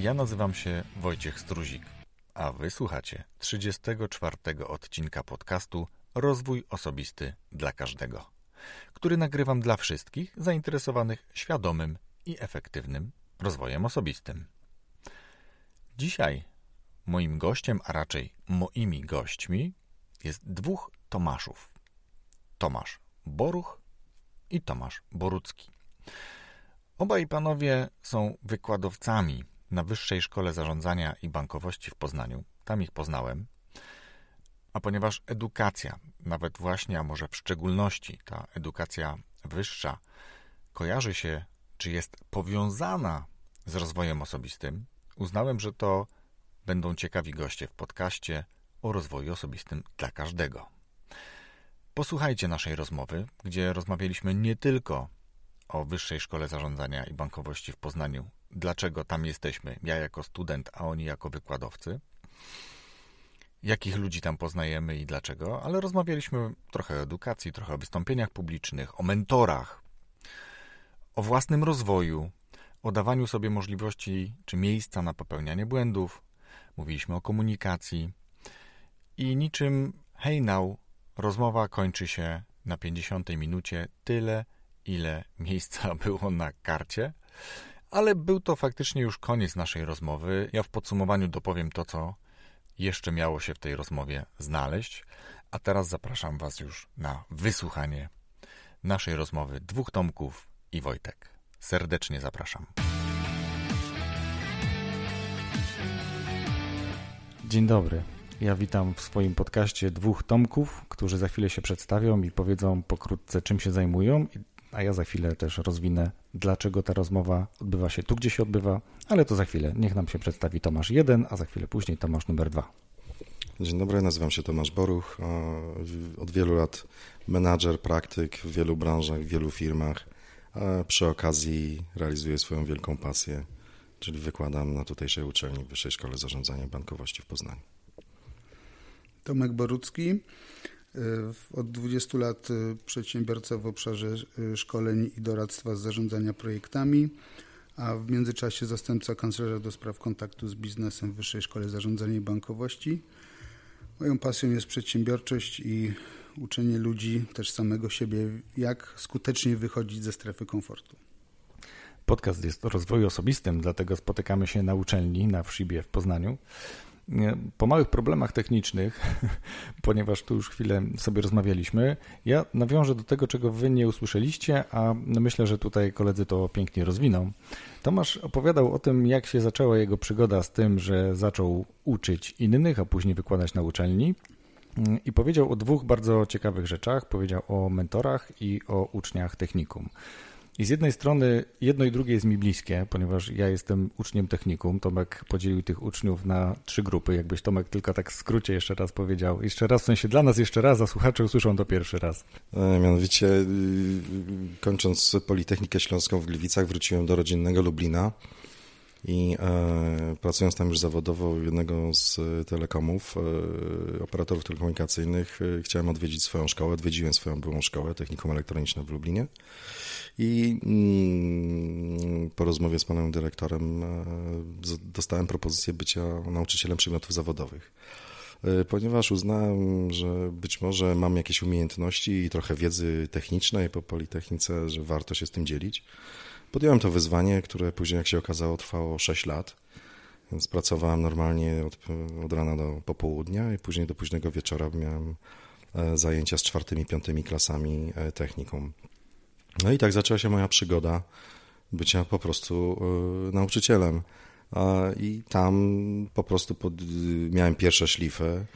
Ja nazywam się Wojciech Struzik, a wysłuchacie 34 odcinka podcastu Rozwój Osobisty dla Każdego, który nagrywam dla wszystkich zainteresowanych świadomym i efektywnym rozwojem osobistym. Dzisiaj moim gościem, a raczej moimi gośćmi jest dwóch Tomaszów. Tomasz Boruch i Tomasz Borucki. Obaj panowie są wykładowcami na Wyższej Szkole Zarządzania i Bankowości w Poznaniu. Tam ich poznałem. A ponieważ edukacja, nawet właśnie, a może w szczególności ta edukacja wyższa, kojarzy się, czy jest powiązana z rozwojem osobistym, uznałem, że to będą ciekawi goście w podcaście o rozwoju osobistym dla każdego. Posłuchajcie naszej rozmowy, gdzie rozmawialiśmy nie tylko o Wyższej Szkole Zarządzania i Bankowości w Poznaniu, dlaczego tam jesteśmy, ja jako student, a oni jako wykładowcy, jakich ludzi tam poznajemy i dlaczego, ale rozmawialiśmy trochę o edukacji, trochę o wystąpieniach publicznych, o mentorach, o własnym rozwoju, o dawaniu sobie możliwości czy miejsca na popełnianie błędów, mówiliśmy o komunikacji. I niczym hejnał rozmowa kończy się na 50 minucie tyle, ile miejsca było na karcie, ale był to faktycznie już koniec naszej rozmowy. Ja w podsumowaniu dopowiem to, co jeszcze miało się w tej rozmowie znaleźć, a teraz zapraszam Was już na wysłuchanie naszej rozmowy dwóch Tomków i Wojtek. Serdecznie zapraszam. Dzień dobry. Ja witam w swoim podcaście dwóch Tomków, którzy za chwilę się przedstawią i powiedzą pokrótce, czym się zajmują, a ja za chwilę też rozwinę, dlaczego ta rozmowa odbywa się tu, gdzie się odbywa, ale to za chwilę. Niech nam się przedstawi Tomasz 1, a za chwilę później Tomasz numer 2. Dzień dobry, nazywam się Tomasz Boruch. Od wielu lat menadżer, praktyk w wielu branżach, w wielu firmach. A przy okazji realizuję swoją wielką pasję, czyli wykładam na tutejszej uczelni Wyższej Szkole Zarządzania Bankowości w Poznaniu. Tomek Borucki, od 20 lat przedsiębiorca w obszarze szkoleń i doradztwa z zarządzania projektami, a w międzyczasie zastępca kanclerza do spraw kontaktu z biznesem w Wyższej Szkole Zarządzania i Bankowości. Moją pasją jest przedsiębiorczość i uczenie ludzi, też samego siebie, jak skutecznie wychodzić ze strefy komfortu. Podcast jest o rozwoju osobistym, dlatego spotykamy się na uczelni na Wszibie w Poznaniu po małych problemach technicznych, ponieważ tu już chwilę sobie rozmawialiśmy, ja nawiążę do tego, czego wy nie usłyszeliście, a myślę, że tutaj koledzy to pięknie rozwiną. Tomasz opowiadał o tym, jak się zaczęła jego przygoda z tym, że zaczął uczyć innych, a później wykładać na uczelni. I powiedział o dwóch bardzo ciekawych rzeczach. Powiedział o mentorach i o uczniach technikum. I z jednej strony jedno i drugie jest mi bliskie, ponieważ ja jestem uczniem technikum. Tomek podzielił tych uczniów na trzy grupy. Jakbyś Tomek tylko tak w skrócie jeszcze raz powiedział. Jeszcze raz, w sensie dla nas jeszcze raz, a słuchacze usłyszą to pierwszy raz. E, mianowicie y, kończąc Politechnikę Śląską w Gliwicach wróciłem do rodzinnego Lublina i e, pracując tam już zawodowo jednego z telekomów, e, operatorów telekomunikacyjnych, e, chciałem odwiedzić swoją szkołę. Odwiedziłem swoją byłą szkołę, technikum elektroniczne w Lublinie. I mm, po rozmowie z panem dyrektorem e, dostałem propozycję bycia nauczycielem przedmiotów zawodowych. E, ponieważ uznałem, że być może mam jakieś umiejętności i trochę wiedzy technicznej po Politechnice, że warto się z tym dzielić. Podjąłem to wyzwanie, które później, jak się okazało, trwało 6 lat. Więc pracowałem normalnie od, od rana do popołudnia i później do późnego wieczora miałem e, zajęcia z czwartymi, piątymi klasami technikum. No i tak zaczęła się moja przygoda bycia po prostu y, nauczycielem. I tam po prostu pod, miałem pierwsze szlify.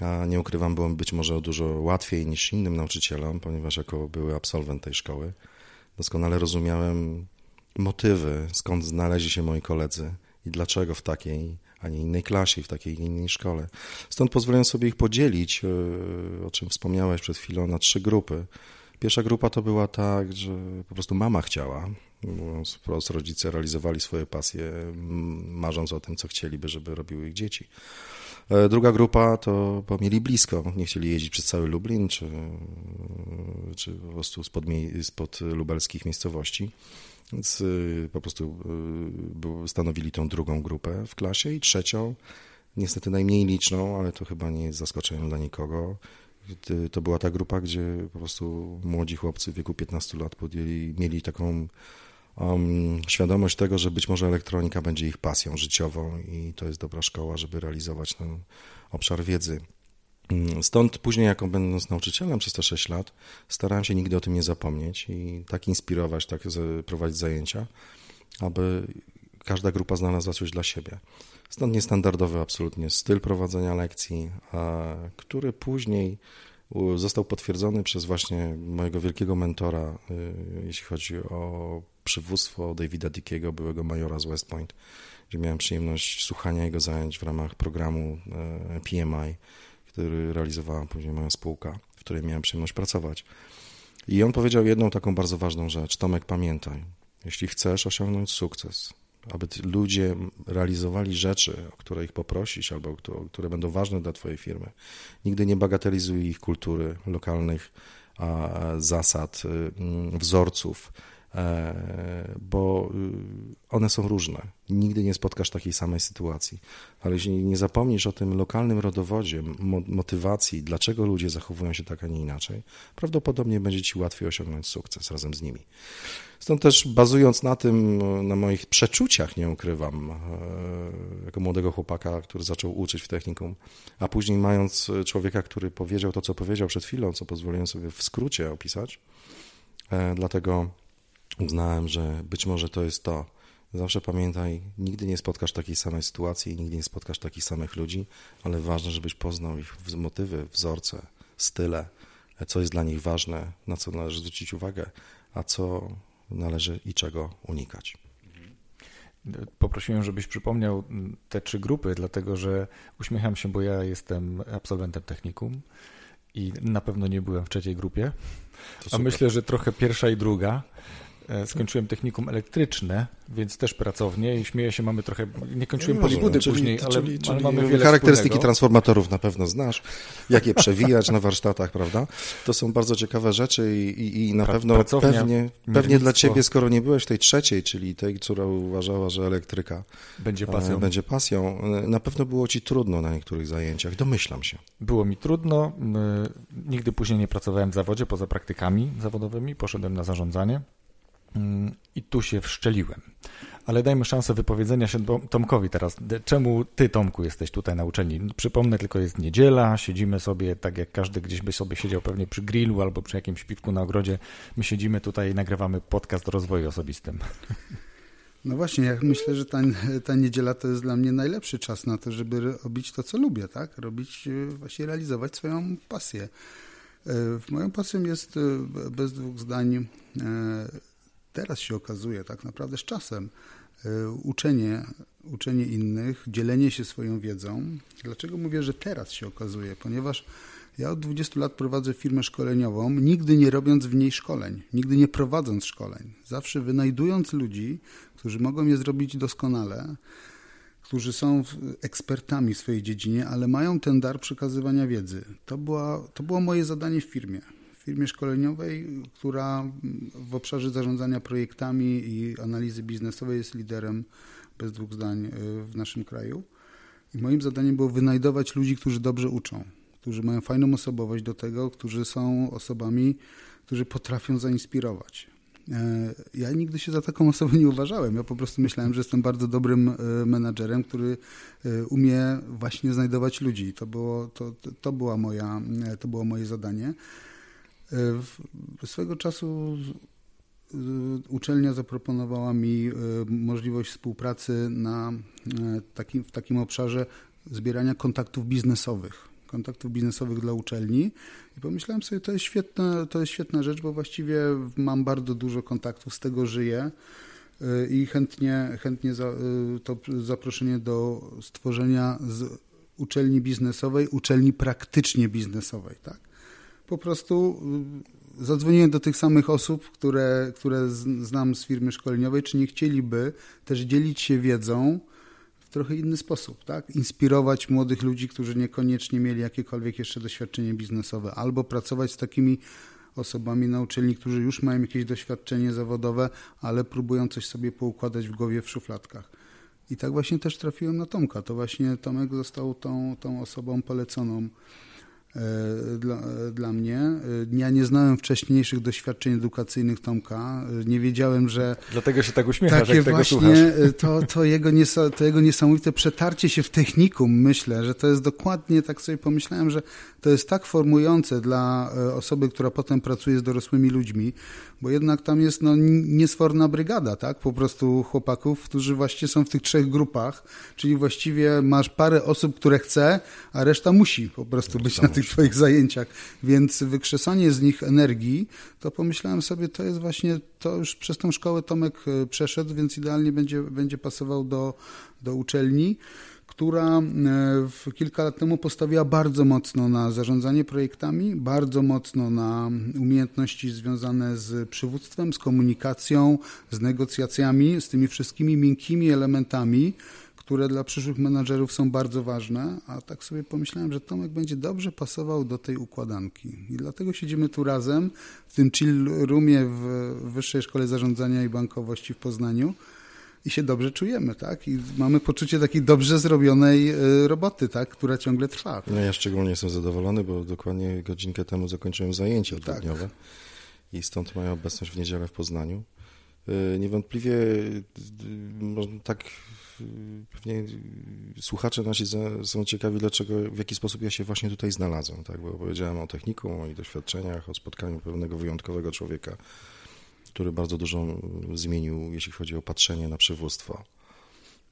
A nie ukrywam, byłem być może dużo łatwiej niż innym nauczycielom, ponieważ jako były absolwent tej szkoły, doskonale rozumiałem motywy, skąd znaleźli się moi koledzy i dlaczego w takiej, a nie innej klasie, w takiej innej szkole. Stąd pozwolę sobie ich podzielić, y, o czym wspomniałeś przed chwilą, na trzy grupy. Pierwsza grupa to była tak, że po prostu mama chciała. Wprost rodzice realizowali swoje pasje, marząc o tym, co chcieliby, żeby robiły ich dzieci. E, druga grupa to bo mieli blisko, nie chcieli jeździć przez cały Lublin, czy, czy po prostu spod, spod lubelskich miejscowości. Więc po prostu stanowili tą drugą grupę w klasie i trzecią, niestety najmniej liczną, ale to chyba nie jest zaskoczeniem dla nikogo. To była ta grupa, gdzie po prostu młodzi chłopcy w wieku 15 lat podjęli, mieli taką um, świadomość tego, że być może elektronika będzie ich pasją życiową i to jest dobra szkoła, żeby realizować ten obszar wiedzy. Mm, stąd później, jako będąc nauczycielem przez te 6 lat, starałem się nigdy o tym nie zapomnieć i tak inspirować, tak prowadzić zajęcia, aby każda grupa znalazła coś dla siebie. Stąd niestandardowy absolutnie styl prowadzenia lekcji, który później został potwierdzony przez właśnie mojego wielkiego mentora, y, jeśli chodzi o przywództwo Davida Dickiego, byłego majora z West Point, gdzie miałem przyjemność słuchania jego zajęć w ramach programu y, PMI, który realizowała później moja spółka, w której miałem przyjemność pracować. I on powiedział jedną taką bardzo ważną rzecz. Tomek, pamiętaj, jeśli chcesz osiągnąć sukces, aby ludzie realizowali rzeczy, o które ich poprosić albo które będą ważne dla Twojej firmy. Nigdy nie bagatelizuj ich kultury, lokalnych zasad, y, wzorców, E, bo y, one są różne. Nigdy nie spotkasz takiej samej sytuacji. Ale jeśli nie zapomnisz o tym lokalnym rodowodzie, motywacji, dlaczego ludzie zachowują się tak, a nie inaczej, prawdopodobnie będzie ci łatwiej osiągnąć sukces razem z nimi. Stąd też bazując na tym, na moich przeczuciach, nie ukrywam, e, jako młodego chłopaka, który zaczął uczyć w technikum, a później mając człowieka, który powiedział to, co powiedział przed chwilą, co pozwoliłem sobie w skrócie opisać, e, dlatego uznałem, że być może to jest to. Zawsze pamiętaj, nigdy nie spotkasz takiej samej sytuacji, nigdy nie spotkasz takich samych ludzi, ale ważne, żebyś poznał ich motywy, wzorce, style, co jest dla nich ważne, na co należy zwrócić uwagę, a co należy i czego unikać. Poprosiłem, żebyś przypomniał te trzy grupy, dlatego że uśmiecham się, bo ja jestem absolwentem technikum i na pewno nie byłem w trzeciej grupie, a myślę, że trochę pierwsza i druga. E, skończyłem technikum elektryczne, więc też pracownie i śmieję się, mamy trochę, nie kończyłem no, polibudy czyli, później, ale, czyli, ale mamy wiele Charakterystyki wspólnego. transformatorów na pewno znasz, jak je przewijać na warsztatach, prawda? To są bardzo ciekawe rzeczy i, i, i na Pra, pewno pewnie, pewnie dla ciebie, skoro nie byłeś w tej trzeciej, czyli tej, która uważała, że elektryka będzie pasją. będzie pasją, e, na pewno było ci trudno na niektórych zajęciach, domyślam się. Było mi trudno, nigdy później nie pracowałem w zawodzie, poza praktykami zawodowymi, poszedłem na zarządzanie. I tu się wszczeliłem. Ale dajmy szansę wypowiedzenia się Tomkowi teraz. Czemu ty, Tomku, jesteś tutaj na uczelni? Przypomnę, tylko jest niedziela, siedzimy sobie tak jak każdy gdzieś by sobie siedział pewnie przy grillu albo przy jakimś piwku na ogrodzie. My siedzimy tutaj i nagrywamy podcast o rozwoju osobistym. No właśnie, ja myślę, że ta, ta niedziela to jest dla mnie najlepszy czas na to, żeby robić to, co lubię, tak? Robić, e, właśnie realizować swoją pasję. E, moją pasją jest e, bez dwóch zdań teraz się okazuje tak naprawdę z czasem e, uczenie, uczenie innych, dzielenie się swoją wiedzą. Dlaczego mówię, że teraz się okazuje? Ponieważ ja od 20 lat prowadzę firmę szkoleniową, nigdy nie robiąc w niej szkoleń, nigdy nie prowadząc szkoleń. Zawsze wynajdując ludzi, którzy mogą je zrobić doskonale, którzy są ekspertami w swojej dziedzinie, ale mają ten dar przekazywania wiedzy. To, była, to było moje zadanie w firmie firmie szkoleniowej, która w obszarze zarządzania projektami i analizy biznesowej jest liderem bez dwóch zdań y, w naszym kraju. I moim zadaniem było wynajdować ludzi, którzy dobrze uczą, którzy mają fajną osobowość do tego, którzy są osobami, którzy potrafią zainspirować. E, ja nigdy się za taką osobę nie uważałem. Ja po prostu myślałem, że jestem bardzo dobrym e, menadżerem, który e, umie właśnie znajdować ludzi. To było, to, to, była moja, to było moje zadanie. Swego czasu uczelnia zaproponowała mi e, możliwość współpracy na e, takim, w takim obszarze zbierania kontaktów biznesowych. Kontaktów biznesowych dla uczelni i pomyślałem sobie, to jest, świetna, to jest świetna rzecz, bo właściwie mam bardzo dużo kontaktów, z tego żyję e, i chętnie, chętnie za, to zaproszenie do stworzenia z uczelni biznesowej, uczelni praktycznie biznesowej, tak? Po prostu y, zadzwoniłem do tych samych osób, które, które znam z firmy szkoleniowej, czy nie chcieliby też dzielić się wiedzą w trochę inny sposób, tak? Inspirować młodych ludzi, którzy niekoniecznie mieli jakiekolwiek jeszcze doświadczenie biznesowe, albo pracować z takimi osobami na uczelni, którzy już mają jakieś doświadczenie zawodowe, ale próbują coś sobie poukładać w głowie w szufladkach. I tak właśnie też trafiłem na Tomka. To właśnie Tomek został tą, tą osobą poleconą dla, dla mnie. E, ja nie znałem wcześniejszych doświadczeń edukacyjnych Tomka. E, nie wiedziałem, że. Dlatego się tak uśmiechasz, takie jak tego słuchasz. To, to, jego to jego niesamowite przetarcie się w technikum, myślę, że to jest dokładnie, tak sobie pomyślałem, że to jest tak formujące dla osoby, która potem pracuje z dorosłymi ludźmi, bo jednak tam jest no, niesforna brygada, tak? Po prostu chłopaków, którzy właśnie są w tych trzech grupach, czyli właściwie masz parę osób, które chce, a reszta musi po prostu być na tych twoich zajęciach. Więc wykrzesanie z nich energii, to pomyślałem sobie, to jest właśnie, to już przez tą szkołę Tomek e, przeszedł, więc idealnie będzie, będzie pasował do, do uczelni która e, kilka lat temu postawiła bardzo mocno na zarządzanie projektami, bardzo mocno na umiejętności związane z przywództwem, z komunikacją, z negocjacjami, z tymi wszystkimi miękkimi elementami, które dla przyszłych menadżerów są bardzo ważne, a tak sobie pomyślałem, że Tomek będzie dobrze pasował do tej układanki. I dlatego siedzimy tu razem w tym chill roomie w Wyższej Szkole Zarządzania i Bankowości w Poznaniu i się dobrze czujemy, tak? I mamy poczucie takiej dobrze zrobionej y, roboty, tak? Która ciągle trwa. No ja szczególnie jestem zadowolony, bo dokładnie godzinkę temu zakończyłem zajęcia tak. dwudniowe tak. i stąd moja obecność w niedzielę w Poznaniu. Y, niewątpliwie y, tak pewnie słuchacze nasi są ciekawi, dlaczego, w jaki sposób ja się właśnie tutaj znalazłem, tak? Bo opowiedziałem o techniku, o moich doświadczeniach, o spotkaniu pewnego wyjątkowego człowieka, który bardzo dużo zmienił, jeśli chodzi o patrzenie na przywództwo.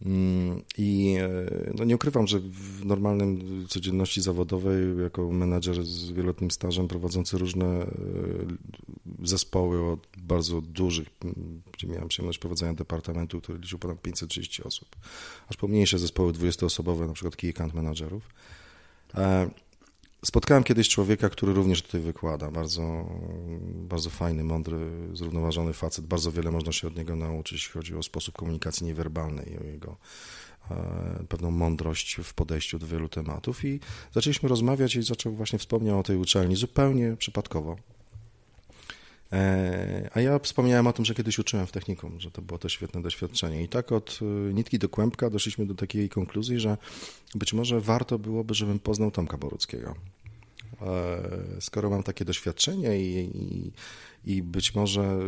Mm, I e, no nie ukrywam, że w normalnym codzienności zawodowej, jako menadżer z wieloletnim stażem, prowadzący różne e, zespoły od bardzo dużych, gdzie miałem przyjemność prowadzenia departamentu, który liczył ponad 530 osób, aż po mniejsze zespoły 20-osobowe, na przykład key account managerów. Spotkałem kiedyś człowieka, który również tutaj wykłada. Bardzo, bardzo fajny, mądry, zrównoważony facet. Bardzo wiele można się od niego nauczyć, jeśli chodzi o sposób komunikacji niewerbalnej, o jego e, pewną mądrość w podejściu do wielu tematów. I zaczęliśmy rozmawiać i zaczął właśnie wspomniał o tej uczelni zupełnie przypadkowo. E, a ja wspomniałem o tym, że kiedyś uczyłem w technikum, że to było to świetne doświadczenie. I tak od e, nitki do kłębka doszliśmy do takiej konkluzji, że być może warto byłoby, żebym poznał Tomka Boruckiego. E, skoro mam takie doświadczenie i, i, i być może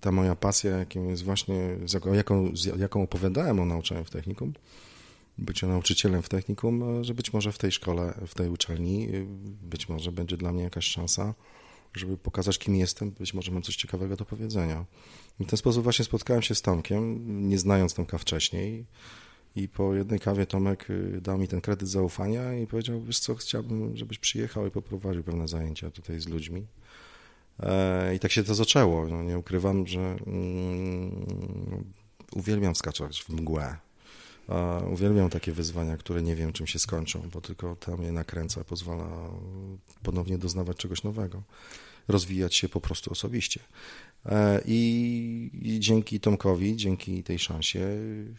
ta moja pasja, jaką jest właśnie, jaką, jaką opowiadałem o nauczaniu w technikum, bycie nauczycielem w technikum, że być może w tej szkole, w tej uczelni, być może będzie dla mnie jakaś szansa żeby pokazać, kim jestem. Być może mam coś ciekawego do powiedzenia. I w ten sposób właśnie spotkałem się z Tomkiem, nie znając Tomka wcześniej. I po jednej kawie Tomek y, dał mi ten kredyt zaufania i powiedział, wiesz co, chciałbym, żebyś przyjechał i poprowadził pewne zajęcia tutaj z ludźmi. E, I tak się to zaczęło. No, nie ukrywam, że mm, uwielbiam skaczać w mgłę. Uwielbiam takie wyzwania, które nie wiem, czym się skończą, bo tylko to mnie nakręca, pozwala ponownie doznawać czegoś nowego, rozwijać się po prostu osobiście. E, I, I, dzięki Tomkowi, dzięki tej szansie,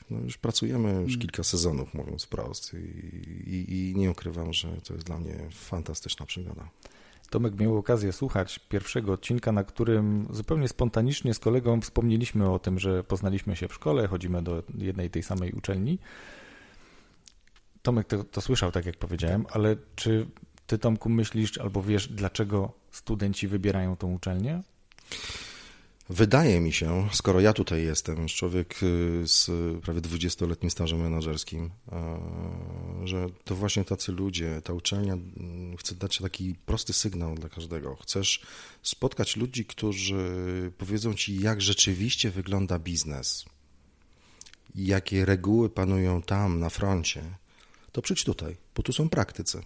no już pracujemy już mm. kilka sezonów, mówiąc wprost. I, i, I nie ukrywam, że to jest dla mnie fantastyczna przygoda. Tomek miał okazję słuchać pierwszego odcinka, na którym zupełnie spontanicznie z kolegą wspomnieliśmy o tym, że poznaliśmy się w szkole, chodzimy do jednej tej samej uczelni. Tomek to, to słyszał, tak jak powiedziałem, ale czy ty, Tomku, myślisz albo wiesz, dlaczego studenci wybierają tą uczelnię? Wydaje mi się, skoro ja tutaj jestem, człowiek y, z prawie 20-letnim stażem menedżerskim, że to właśnie tacy ludzie, ta uczelnia mm, chce dać taki prosty sygnał dla każdego. Chcesz spotkać ludzi, którzy powiedzą ci, jak rzeczywiście wygląda biznes, jakie reguły panują tam na froncie, to przyjdź tutaj, bo tu są praktycy.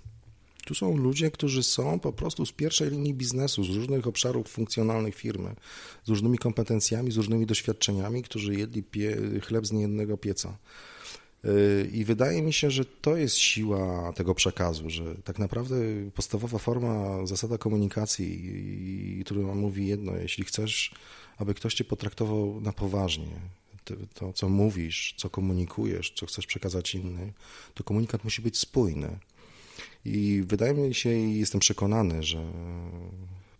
Tu są ludzie, którzy są po prostu z pierwszej linii biznesu, z różnych obszarów funkcjonalnych firmy, z różnymi kompetencjami, z różnymi doświadczeniami, którzy jedli pie, chleb z niejednego pieca. Yy, I wydaje mi się, że to jest siła tego przekazu, że tak naprawdę podstawowa forma, zasada komunikacji, która mówi jedno, jeśli chcesz, aby ktoś cię potraktował na poważnie, to co mówisz, co komunikujesz, co chcesz przekazać innym, to komunikat musi być spójny. I wydaje mi się i jestem przekonany, że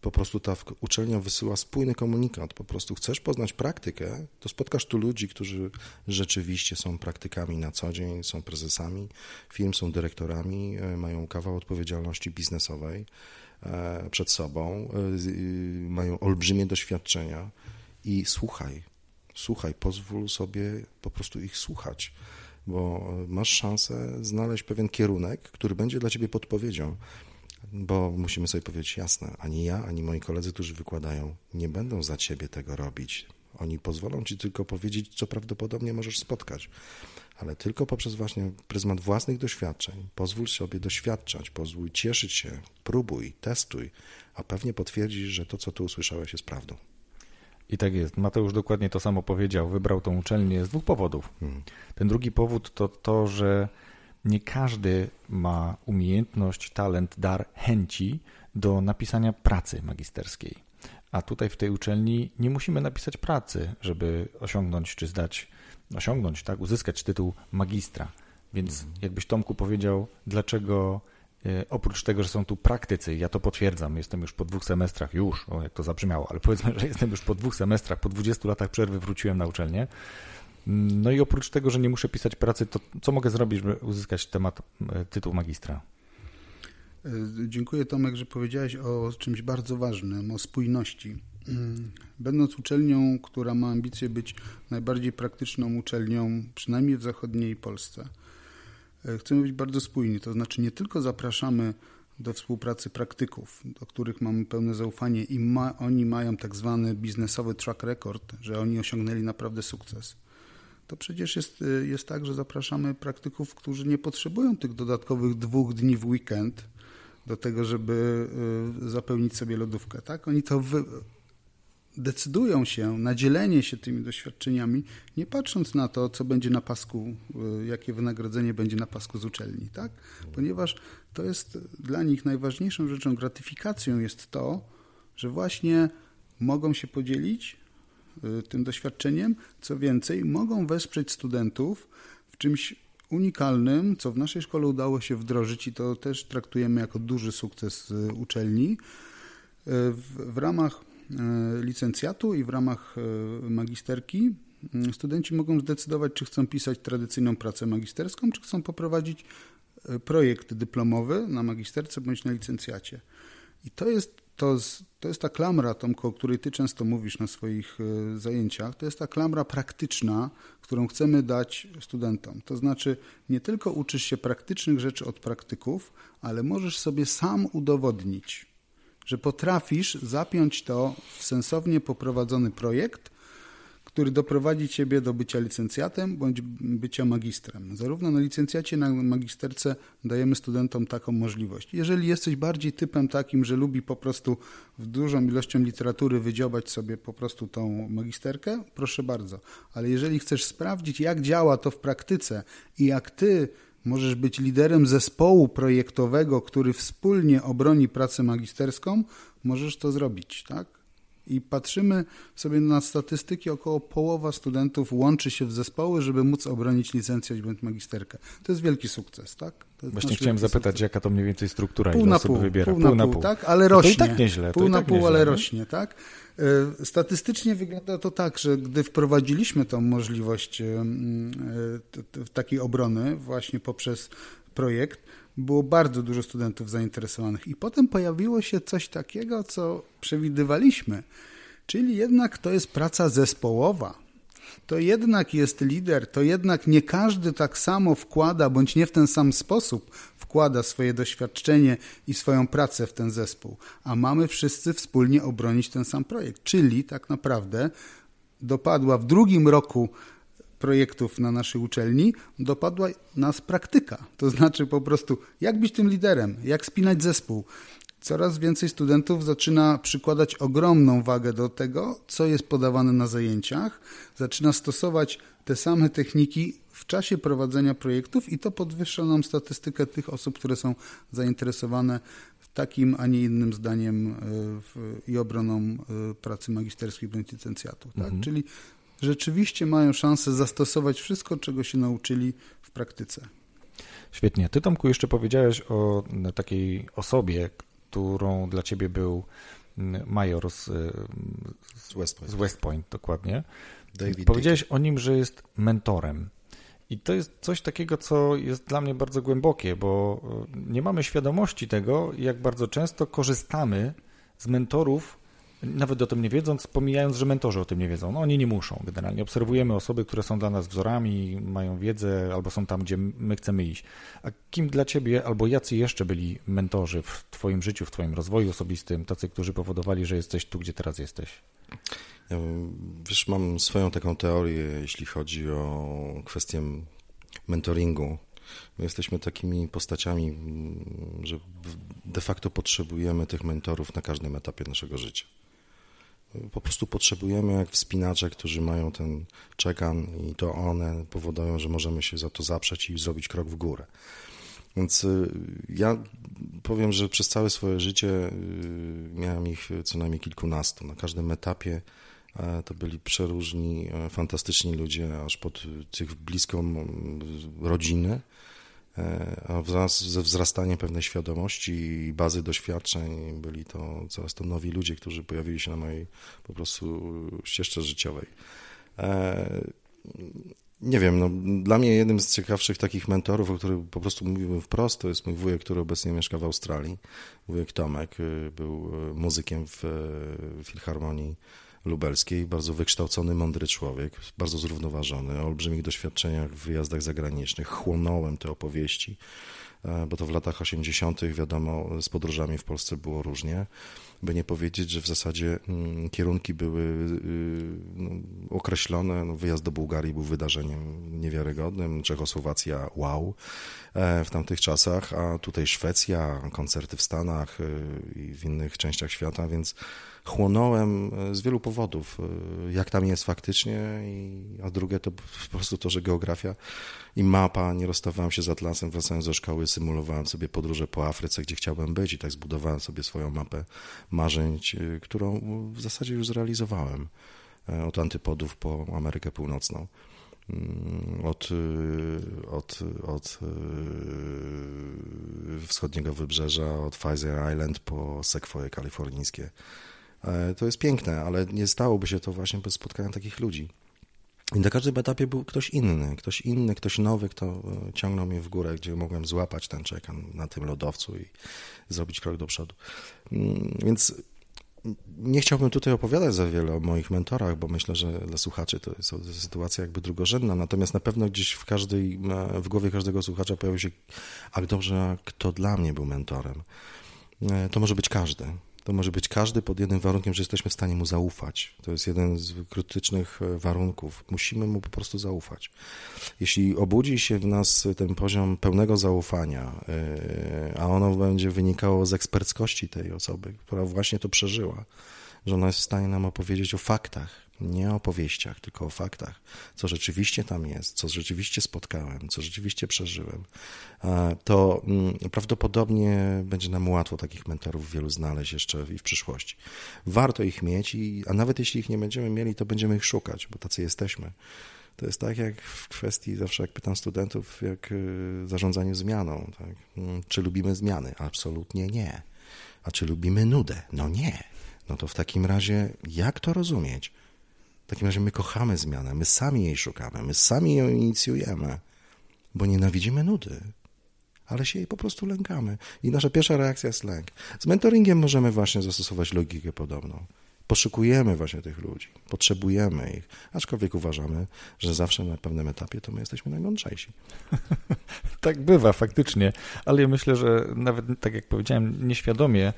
po prostu ta uczelnia wysyła spójny komunikat. Po prostu chcesz poznać praktykę, to spotkasz tu ludzi, którzy rzeczywiście są praktykami na co dzień, są prezesami firm, są dyrektorami, e, mają kawał odpowiedzialności biznesowej e, przed sobą, e, mają olbrzymie doświadczenia i słuchaj, słuchaj, pozwól sobie po prostu ich słuchać, bo masz szansę znaleźć pewien kierunek, który będzie dla ciebie podpowiedzią bo musimy sobie powiedzieć jasne, ani ja, ani moi koledzy, którzy wykładają, nie będą za ciebie tego robić. Oni pozwolą ci tylko powiedzieć, co prawdopodobnie możesz spotkać, ale tylko poprzez właśnie pryzmat własnych doświadczeń. Pozwól sobie doświadczać, pozwól cieszyć się, próbuj, testuj, a pewnie potwierdzisz, że to, co tu usłyszałeś, jest prawdą. I tak jest. Mateusz dokładnie to samo powiedział. Wybrał tą uczelnię z dwóch powodów. Hmm. Ten drugi powód to to, że nie każdy ma umiejętność, talent, dar, chęci do napisania pracy magisterskiej. A tutaj w tej uczelni nie musimy napisać pracy, żeby osiągnąć czy zdać, osiągnąć, tak, uzyskać tytuł magistra. Więc mhm. jakbyś Tomku powiedział, dlaczego oprócz tego, że są tu praktycy, ja to potwierdzam, jestem już po dwóch semestrach, już, o jak to zabrzmiało, ale powiedzmy, że jestem już po dwóch semestrach, po 20 latach przerwy wróciłem na uczelnię, no i oprócz tego, że nie muszę pisać pracy, to co mogę zrobić, żeby uzyskać temat, e, tytuł magistra? E, dziękuję Tomek, że powiedziałeś o czymś bardzo ważnym, o spójności. Mm, będąc uczelnią, która ma ambicje być najbardziej praktyczną uczelnią, przynajmniej w zachodniej Polsce, e, chcemy być bardzo spójni. To znaczy nie tylko zapraszamy do współpracy praktyków, do których mamy pełne zaufanie i ma, oni mają tak zwany biznesowy track record, że oni osiągnęli naprawdę sukces to przecież jest, y, jest tak, że zapraszamy praktyków, którzy nie potrzebują tych dodatkowych dwóch dni w weekend do tego, żeby y, zapełnić sobie lodówkę. Tak? Oni to. Decydują się na dzielenie się tymi doświadczeniami, nie patrząc na to, co będzie na pasku, y, jakie wynagrodzenie będzie na pasku z uczelni. Tak? Ponieważ to jest dla nich najważniejszą rzeczą, gratyfikacją jest to, że właśnie mogą się podzielić Y, tym doświadczeniem. Co więcej, mogą wesprzeć studentów w czymś unikalnym, co w naszej szkole udało się wdrożyć i to też traktujemy jako duży sukces y, uczelni. W, w ramach licencjatu i w ramach magisterki studenci mogą zdecydować, czy chcą pisać tradycyjną pracę magisterską, czy chcą poprowadzić projekt dyplomowy na magisterce bądź na licencjacie. I to jest to, to jest ta klamra, Tomko, o której ty często mówisz na swoich e, zajęciach, to jest ta klamra praktyczna, którą chcemy dać studentom. To znaczy nie tylko uczysz się praktycznych rzeczy od praktyków, ale możesz sobie sam udowodnić, że potrafisz zapiąć to w sensownie poprowadzony projekt, który doprowadzi Ciebie do bycia licencjatem bądź bycia magistrem. Zarówno na licencjacie, na magisterce dajemy studentom taką możliwość. Jeżeli jesteś bardziej typem takim, że lubi po prostu w dużą ilością literatury wydziobać sobie po prostu tą magisterkę, proszę bardzo. Ale jeżeli chcesz sprawdzić, jak działa to w praktyce i jak Ty możesz być liderem zespołu projektowego, który wspólnie obroni pracę magisterską, możesz to zrobić, tak? I patrzymy sobie na statystyki, około połowa studentów łączy się w zespoły, żeby móc obronić licencję bądź magisterkę. To jest wielki sukces, tak? Właśnie chciałem zapytać, sukces. jaka to mniej więcej struktura, pół ile na pół, wybiera? Pół, pół na pół, pół, tak? Ale rośnie. To i tak nieźle. Pół na tak pół, nieźle, ale nie? rośnie, tak? E, statystycznie wygląda to tak, że gdy wprowadziliśmy tą możliwość e, takiej obrony właśnie poprzez projekt, było bardzo dużo studentów zainteresowanych. I potem pojawiło się coś takiego, co przewidywaliśmy, czyli jednak to jest praca zespołowa. To jednak jest lider, to jednak nie każdy tak samo wkłada, bądź nie w ten sam sposób wkłada swoje doświadczenie i swoją pracę w ten zespół, a mamy wszyscy wspólnie obronić ten sam projekt. Czyli tak naprawdę dopadła w drugim roku projektów na naszej uczelni, dopadła nas praktyka. To znaczy po prostu, jak być tym liderem, jak spinać zespół. Coraz więcej studentów zaczyna przykładać ogromną wagę do tego, co jest podawane na zajęciach, zaczyna stosować te same techniki w czasie prowadzenia projektów i to podwyższa nam statystykę tych osób, które są zainteresowane takim, a nie innym zdaniem e, w, i obroną e, pracy magisterskiej bądź licencjatu. Tak? Mhm. Czyli rzeczywiście mają szansę zastosować wszystko, czego się nauczyli w praktyce. Świetnie. Ty, Tomku, jeszcze powiedziałeś o takiej osobie, którą dla ciebie był major z, z, West, Point. z West Point, dokładnie. David Powiedziałeś Dickey. o nim, że jest mentorem. I to jest coś takiego, co jest dla mnie bardzo głębokie, bo nie mamy świadomości tego, jak bardzo często korzystamy z mentorów nawet o tym nie wiedząc, pomijając, że mentorzy o tym nie wiedzą. No oni nie muszą generalnie. Obserwujemy osoby, które są dla nas wzorami, mają wiedzę albo są tam, gdzie my chcemy iść. A kim dla ciebie albo jacy jeszcze byli mentorzy w twoim życiu, w twoim rozwoju osobistym, tacy, którzy powodowali, że jesteś tu, gdzie teraz jesteś? Ja, wiesz, mam swoją taką teorię, jeśli chodzi o kwestię mentoringu. My jesteśmy takimi postaciami, że de facto potrzebujemy tych mentorów na każdym etapie naszego życia po prostu potrzebujemy jak wspinacze, którzy mają ten czekan i to one powodują, że możemy się za to zaprzeć i zrobić krok w górę. Więc y, ja powiem, że przez całe swoje życie y, miałem ich co najmniej kilkunastu. Na każdym etapie e, to byli przeróżni, e, fantastyczni ludzie, aż pod tych bliską rodziny. E, a wraz ze wzrastaniem pewnej świadomości i bazy doświadczeń byli to coraz to nowi ludzie, którzy pojawili się na mojej po prostu ścieżce życiowej. E, nie wiem, no, dla mnie jednym z ciekawszych takich mentorów, o których po prostu mówiłbym wprost, to jest mój wujek, który obecnie mieszka w Australii. Wujek Tomek y, był y, muzykiem w Filharmonii lubelskiej, bardzo wykształcony, mądry człowiek, bardzo zrównoważony, o olbrzymich doświadczeniach w wyjazdach zagranicznych. Chłonąłem te opowieści, e, bo to w latach 80., wiadomo, z podróżami w Polsce było różnie. By nie powiedzieć, że w zasadzie mm, kierunki były y, no, określone. No, wyjazd do Bułgarii był wydarzeniem niewiarygodnym, Czechosłowacja wow e, w tamtych czasach, a tutaj Szwecja, koncerty w Stanach y, i w innych częściach świata, więc chłonąłem e, z wielu powodów, e, jak tam jest faktycznie, a drugie to po prostu to, że geografia i mapa, nie rozstawałem się z Atlasem, wracając do szkoły, symulowałem sobie podróże po Afryce, gdzie chciałbym być i tak zbudowałem sobie swoją mapę marzeń, e, którą w zasadzie już zrealizowałem od antypodów po Amerykę Północną mm, od, od, od wschodniego wybrzeża, od Pfizer Island po sekwoje kalifornijskie. E, to jest piękne, ale nie stałoby się to właśnie bez spotkania takich ludzi. I na każdym etapie był ktoś inny, ktoś inny, ktoś nowy, kto e, ciągnął mnie w górę, gdzie mogłem złapać ten czekan na tym lodowcu i zrobić krok do przodu. Mm, więc nie chciałbym tutaj opowiadać za wiele o moich mentorach, bo myślę, że dla słuchaczy to jest sytuacja jakby drugorzędna. Natomiast na pewno gdzieś w każdej, e, w głowie każdego słuchacza pojawił się, a dobrze, kto dla mnie był mentorem. To może być każdy. To może być każdy pod jednym warunkiem, że jesteśmy w stanie mu zaufać. To jest jeden z krytycznych e, warunków. Musimy mu po prostu zaufać. Jeśli obudzi się w nas ten poziom pełnego zaufania, e, a ono będzie wynikało z eksperckości tej osoby, która właśnie to przeżyła, że ona jest w stanie nam opowiedzieć o faktach, nie o opowieściach, tylko o faktach, co rzeczywiście tam jest, co rzeczywiście spotkałem, co rzeczywiście przeżyłem, to mm, prawdopodobnie będzie nam łatwo takich mentorów wielu znaleźć jeszcze i w przyszłości. Warto ich mieć, i, a nawet jeśli ich nie będziemy mieli, to będziemy ich szukać, bo tacy jesteśmy. To jest tak jak w kwestii, zawsze jak pytam studentów, jak y, zarządzanie zmianą. Tak? Mm, czy lubimy zmiany? Absolutnie nie. A czy lubimy nudę? No nie. No to w takim razie, jak to rozumieć? W takim razie my kochamy zmianę, my sami jej szukamy, my sami ją inicjujemy, bo nienawidzimy nudy, ale się jej po prostu lękamy. I nasza pierwsza reakcja jest lęk. Z mentoringiem możemy właśnie zastosować logikę podobną. Poszukujemy właśnie tych ludzi, potrzebujemy ich, aczkolwiek uważamy, że zawsze na pewnym etapie to my jesteśmy najmądrzejsi. tak bywa faktycznie, ale ja myślę, że nawet tak jak powiedziałem, nieświadomie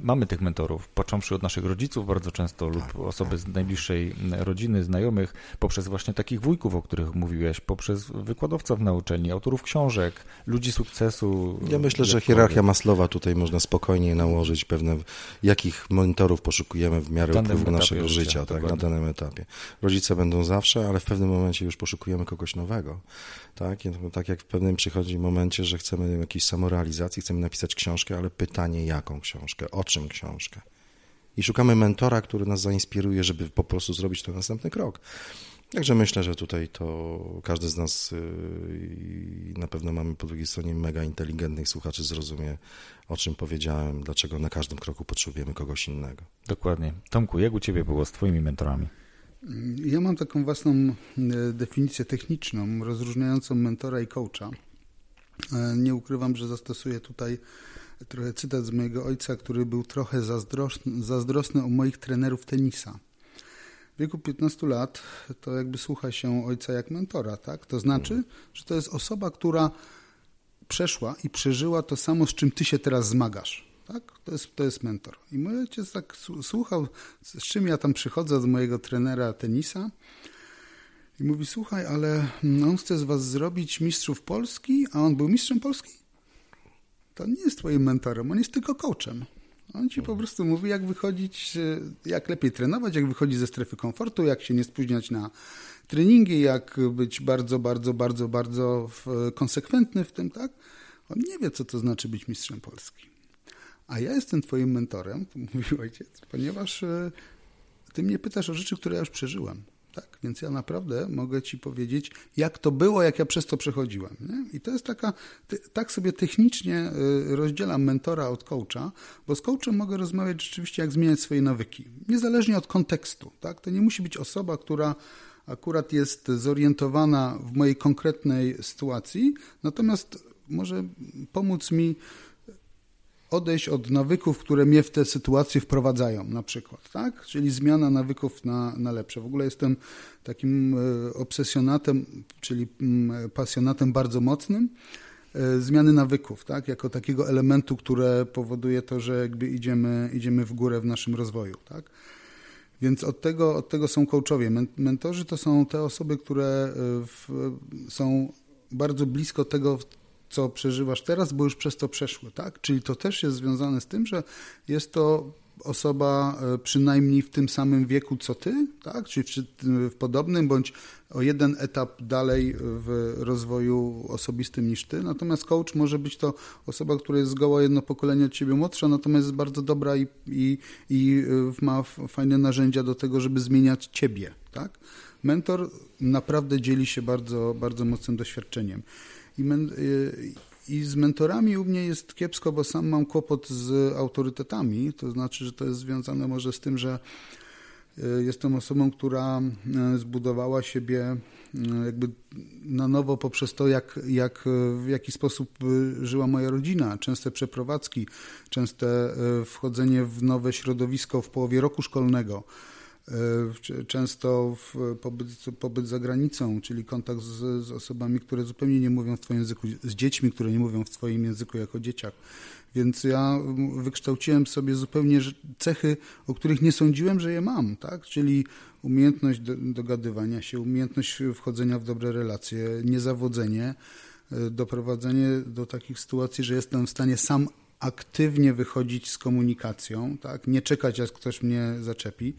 Mamy tych mentorów, począwszy od naszych rodziców bardzo często lub tak, osoby tak. z najbliższej rodziny, znajomych, poprzez właśnie takich wujków, o których mówiłeś, poprzez wykładowców na uczelni, autorów książek, ludzi sukcesu. Ja myślę, że hierarchia Maslowa tutaj można spokojnie nałożyć pewne, jakich mentorów poszukujemy w miarę upływu naszego życia, życia tak, na danym etapie. Rodzice będą zawsze, ale w pewnym momencie już poszukujemy kogoś nowego. Tak, tak jak w pewnym przychodzi momencie, że chcemy jakiejś samorealizacji, chcemy napisać książkę, ale pytanie jaką książkę, o czym książkę. i szukamy mentora, który nas zainspiruje, żeby po prostu zrobić ten następny krok. Także myślę, że tutaj to każdy z nas i na pewno mamy po drugiej stronie mega inteligentnych słuchaczy zrozumie, o czym powiedziałem, dlaczego na każdym kroku potrzebujemy kogoś innego. Dokładnie. Tomku, jak u Ciebie było z Twoimi mentorami? Ja mam taką własną e, definicję techniczną, rozróżniającą mentora i coacha. E, nie ukrywam, że zastosuję tutaj trochę cytat z mojego ojca, który był trochę zazdrosny, zazdrosny o moich trenerów tenisa. W wieku 15 lat to jakby słucha się ojca jak mentora, tak? To znaczy, że to jest osoba, która przeszła i przeżyła to samo, z czym ty się teraz zmagasz. Tak? To, jest, to jest mentor. I mój ojciec tak słuchał, z czym ja tam przychodzę do mojego trenera tenisa i mówi, słuchaj, ale on chce z was zrobić mistrzów Polski, a on był mistrzem Polski? To nie jest twoim mentorem, on jest tylko coachem. On ci po prostu mówi, jak wychodzić, jak lepiej trenować, jak wychodzić ze strefy komfortu, jak się nie spóźniać na treningi, jak być bardzo, bardzo, bardzo, bardzo konsekwentny w tym, tak? On nie wie, co to znaczy być mistrzem Polski. A ja jestem twoim mentorem, mówił ojciec, ponieważ e, ty mnie pytasz o rzeczy, które ja już przeżyłem. Tak? Więc ja naprawdę mogę ci powiedzieć, jak to było, jak ja przez to przechodziłem. Nie? I to jest taka, tak sobie technicznie y, rozdzielam mentora od coacha, bo z coachem mogę rozmawiać rzeczywiście, jak zmieniać swoje nawyki. Niezależnie od kontekstu. Tak? To nie musi być osoba, która akurat jest zorientowana w mojej konkretnej sytuacji, natomiast może pomóc mi odejść od nawyków, które mnie w te sytuacje wprowadzają, na przykład, tak? Czyli zmiana nawyków na, na lepsze. W ogóle jestem takim e, obsesjonatem, czyli mm, pasjonatem bardzo mocnym e, zmiany nawyków, tak? Jako takiego elementu, które powoduje to, że jakby idziemy, idziemy w górę w naszym rozwoju, tak? Więc od tego, od tego są coachowie. Mentorzy to są te osoby, które e, w, są bardzo blisko tego, co przeżywasz teraz, bo już przez to przeszły, tak? Czyli to też jest związane z tym, że jest to osoba e, przynajmniej w tym samym wieku co ty, tak? Czyli w, podobnym bądź o jeden etap dalej w rozwoju osobistym niż ty. Natomiast coach może być to osoba, która jest zgoła jedno pokolenie od ciebie młodsza, natomiast jest bardzo dobra i, i, i e, ma fajne narzędzia do tego, żeby zmieniać ciebie, tak? Mentor naprawdę dzieli się bardzo, bardzo mocnym doświadczeniem. I, men, y, I z mentorami u mnie jest kiepsko, bo sam mam kłopot z autorytetami. To znaczy, że to jest związane może z tym, że y, jestem osobą, która y, zbudowała siebie jakby na nowo poprzez to, jak, jak, w jaki sposób żyła moja rodzina. Częste przeprowadzki, częste wchodzenie w nowe środowisko w połowie roku szkolnego często pobyt, pobyt za granicą, czyli kontakt z, z, osobami, które zupełnie nie mówią w Twoim języku, z dziećmi, które nie mówią w Twoim języku jako dzieciak. Więc ja wykształciłem sobie zupełnie cechy, o których nie sądziłem, że je mam, tak? Czyli umiejętność do, dogadywania się, umiejętność wchodzenia w dobre relacje, niezawodzenie, e, doprowadzenie do takich sytuacji, że jestem w stanie sam aktywnie wychodzić z komunikacją, tak? Nie czekać, aż ktoś mnie zaczepi.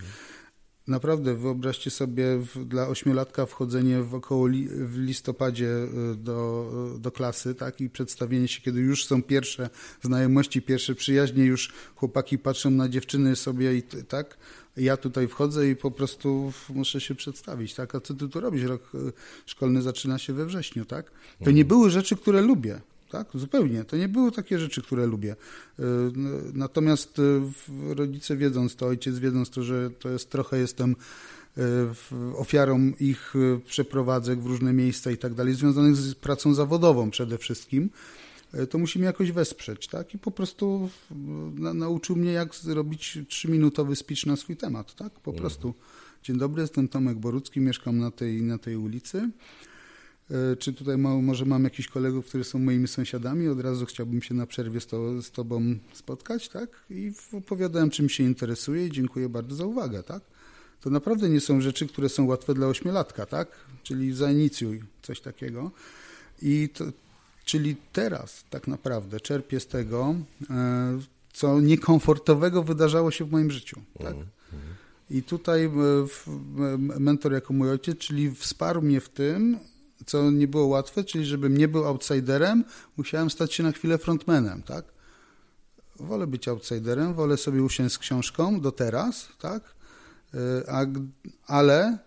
Naprawdę, wyobraźcie sobie w, dla ośmiolatka wchodzenie w około li, w listopadzie y, do, do klasy, tak, i przedstawienie się, kiedy już są pierwsze znajomości, pierwsze przyjaźnie, już chłopaki patrzą na dziewczyny sobie i tak, ja tutaj wchodzę i po prostu muszę się przedstawić, tak, a co ty tu robisz? Rok y, szkolny zaczyna się we wrześniu, tak? To nie były rzeczy, które lubię, tak? Zupełnie. To nie były takie rzeczy, które lubię. Y, natomiast y, rodzice wiedząc to, ojciec wiedząc to, że to jest trochę jestem y, ofiarą ich przeprowadzek w różne miejsca i tak dalej, związanych z pracą zawodową przede wszystkim, to musi mnie jakoś wesprzeć, tak? I po prostu na, nauczył mnie, jak zrobić trzyminutowy speech na swój temat, tak? Po mhm. prostu. Dzień dobry, jestem Tomek Borucki, mieszkam na tej, na tej ulicy. E, czy tutaj ma, może mam jakichś kolegów, którzy są moimi sąsiadami, od razu chciałbym się na przerwie z, to, z Tobą spotkać, tak? I opowiadałem, czym się interesuje i dziękuję bardzo za uwagę, tak? To naprawdę nie są rzeczy, które są łatwe dla ośmiolatka, tak? Czyli zainicjuj coś takiego. I to, czyli teraz tak naprawdę czerpię z tego, e, co niekomfortowego wydarzało się w moim życiu, tak? Mhm, mhm. I tutaj e, mentor jako mój ojciec, czyli wsparł mnie w tym, co nie było łatwe, czyli żebym nie był outsiderem, musiałem stać się na chwilę frontmanem, tak? wolę być outsiderem, wolę sobie usiąść z książką do teraz, tak? E, a, ale